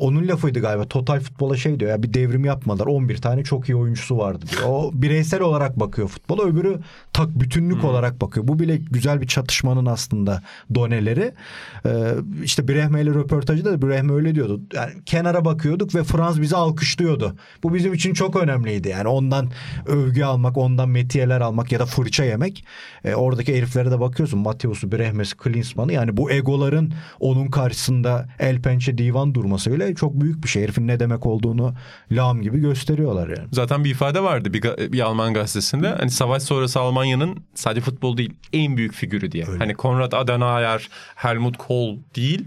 onun lafıydı galiba. Total futbola şey diyor ya bir devrim yapmadılar. 11 tane çok iyi oyuncusu vardı diyor. O bireysel olarak bakıyor futbola. Öbürü tak bütünlük hmm. olarak bakıyor. Bu bile güzel bir çatışmanın aslında doneleri. Ee, işte Brehme ile röportajda da Brehme öyle diyordu. Yani kenara bakıyorduk ve Frans bizi alkışlıyordu. Bu bizim için çok önemliydi. Yani ondan övgü almak, ondan metiyeler almak ya da fırça yemek. Ee, oradaki heriflere de bakıyorsun. Mateus'u, Brehme'si, Klinsmann'ı. Yani bu egoların onun karşısında el pençe divan durması bile çok büyük bir şey. Herifin ne demek olduğunu lağım gibi gösteriyorlar yani. Zaten bir ifade vardı bir, bir Alman gazetesinde. Hani savaş sonrası Almanya'nın sadece futbol değil en büyük figürü diye. Öyle. Hani Konrad Adenauer, Helmut Kohl değil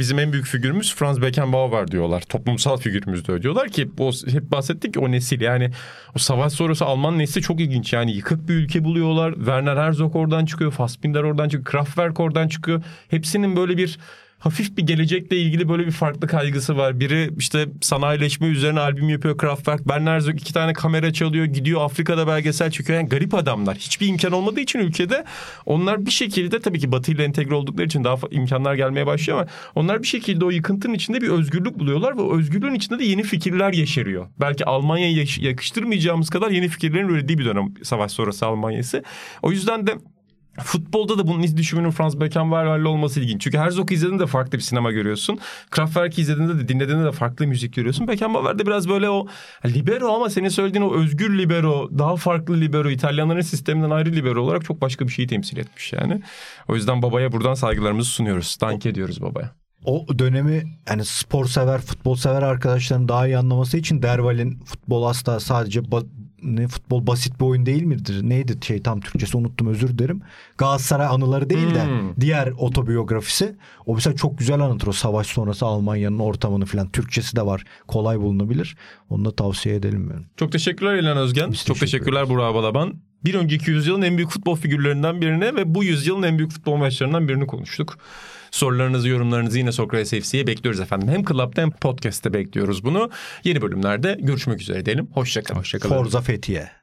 bizim en büyük figürümüz Franz Beckenbauer diyorlar. Toplumsal figürümüz de diyorlar ki o, hep bahsettik o nesil yani o savaş sonrası Alman nesli çok ilginç. Yani yıkık bir ülke buluyorlar. Werner Herzog oradan çıkıyor. Fassbinder oradan çıkıyor. Kraftwerk oradan çıkıyor. Hepsinin böyle bir hafif bir gelecekle ilgili böyle bir farklı kaygısı var. Biri işte sanayileşme üzerine albüm yapıyor Kraftwerk. Bernard Herzog iki tane kamera çalıyor. Gidiyor Afrika'da belgesel çekiyor. Yani garip adamlar. Hiçbir imkan olmadığı için ülkede onlar bir şekilde tabii ki Batı ile entegre oldukları için daha imkanlar gelmeye başlıyor ama onlar bir şekilde o yıkıntının içinde bir özgürlük buluyorlar ve o özgürlüğün içinde de yeni fikirler yeşeriyor. Belki Almanya'ya yakıştırmayacağımız kadar yeni fikirlerin ürettiği bir dönem savaş sonrası Almanya'sı. O yüzden de Futbolda da bunun iz düşümünün Franz Beckenbauer'le olması ilginç. Çünkü Herzog izlediğinde de farklı bir sinema görüyorsun. Kraftwerk izlediğinde de dinlediğinde de farklı müzik görüyorsun. Beckenbauer'de biraz böyle o libero ama senin söylediğin o özgür libero, daha farklı libero, İtalyanların sisteminden ayrı libero olarak çok başka bir şeyi temsil etmiş yani. O yüzden babaya buradan saygılarımızı sunuyoruz. Dank ediyoruz babaya o dönemi yani spor sever, futbol sever arkadaşların daha iyi anlaması için Derval'in futbol asla sadece ne futbol basit bir oyun değil midir? Neydi şey tam Türkçesi unuttum özür dilerim. Galatasaray anıları değil de hmm. diğer otobiyografisi. O mesela çok güzel anlatır o savaş sonrası Almanya'nın ortamını falan. Türkçesi de var. Kolay bulunabilir. Onu da tavsiye edelim. Yani. Çok teşekkürler İlhan Özgen. Biz çok teşekkürler Burak Balaban. Bir önceki yüzyılın en büyük futbol figürlerinden birine ve bu yüzyılın en büyük futbol maçlarından birini konuştuk. Sorularınızı, yorumlarınızı yine Sokrates FC'ye bekliyoruz efendim. Hem Club'da hem Podcast'te bekliyoruz bunu. Yeni bölümlerde görüşmek üzere diyelim. Hoşçakalın. Hoşçakalın. Forza Fethiye.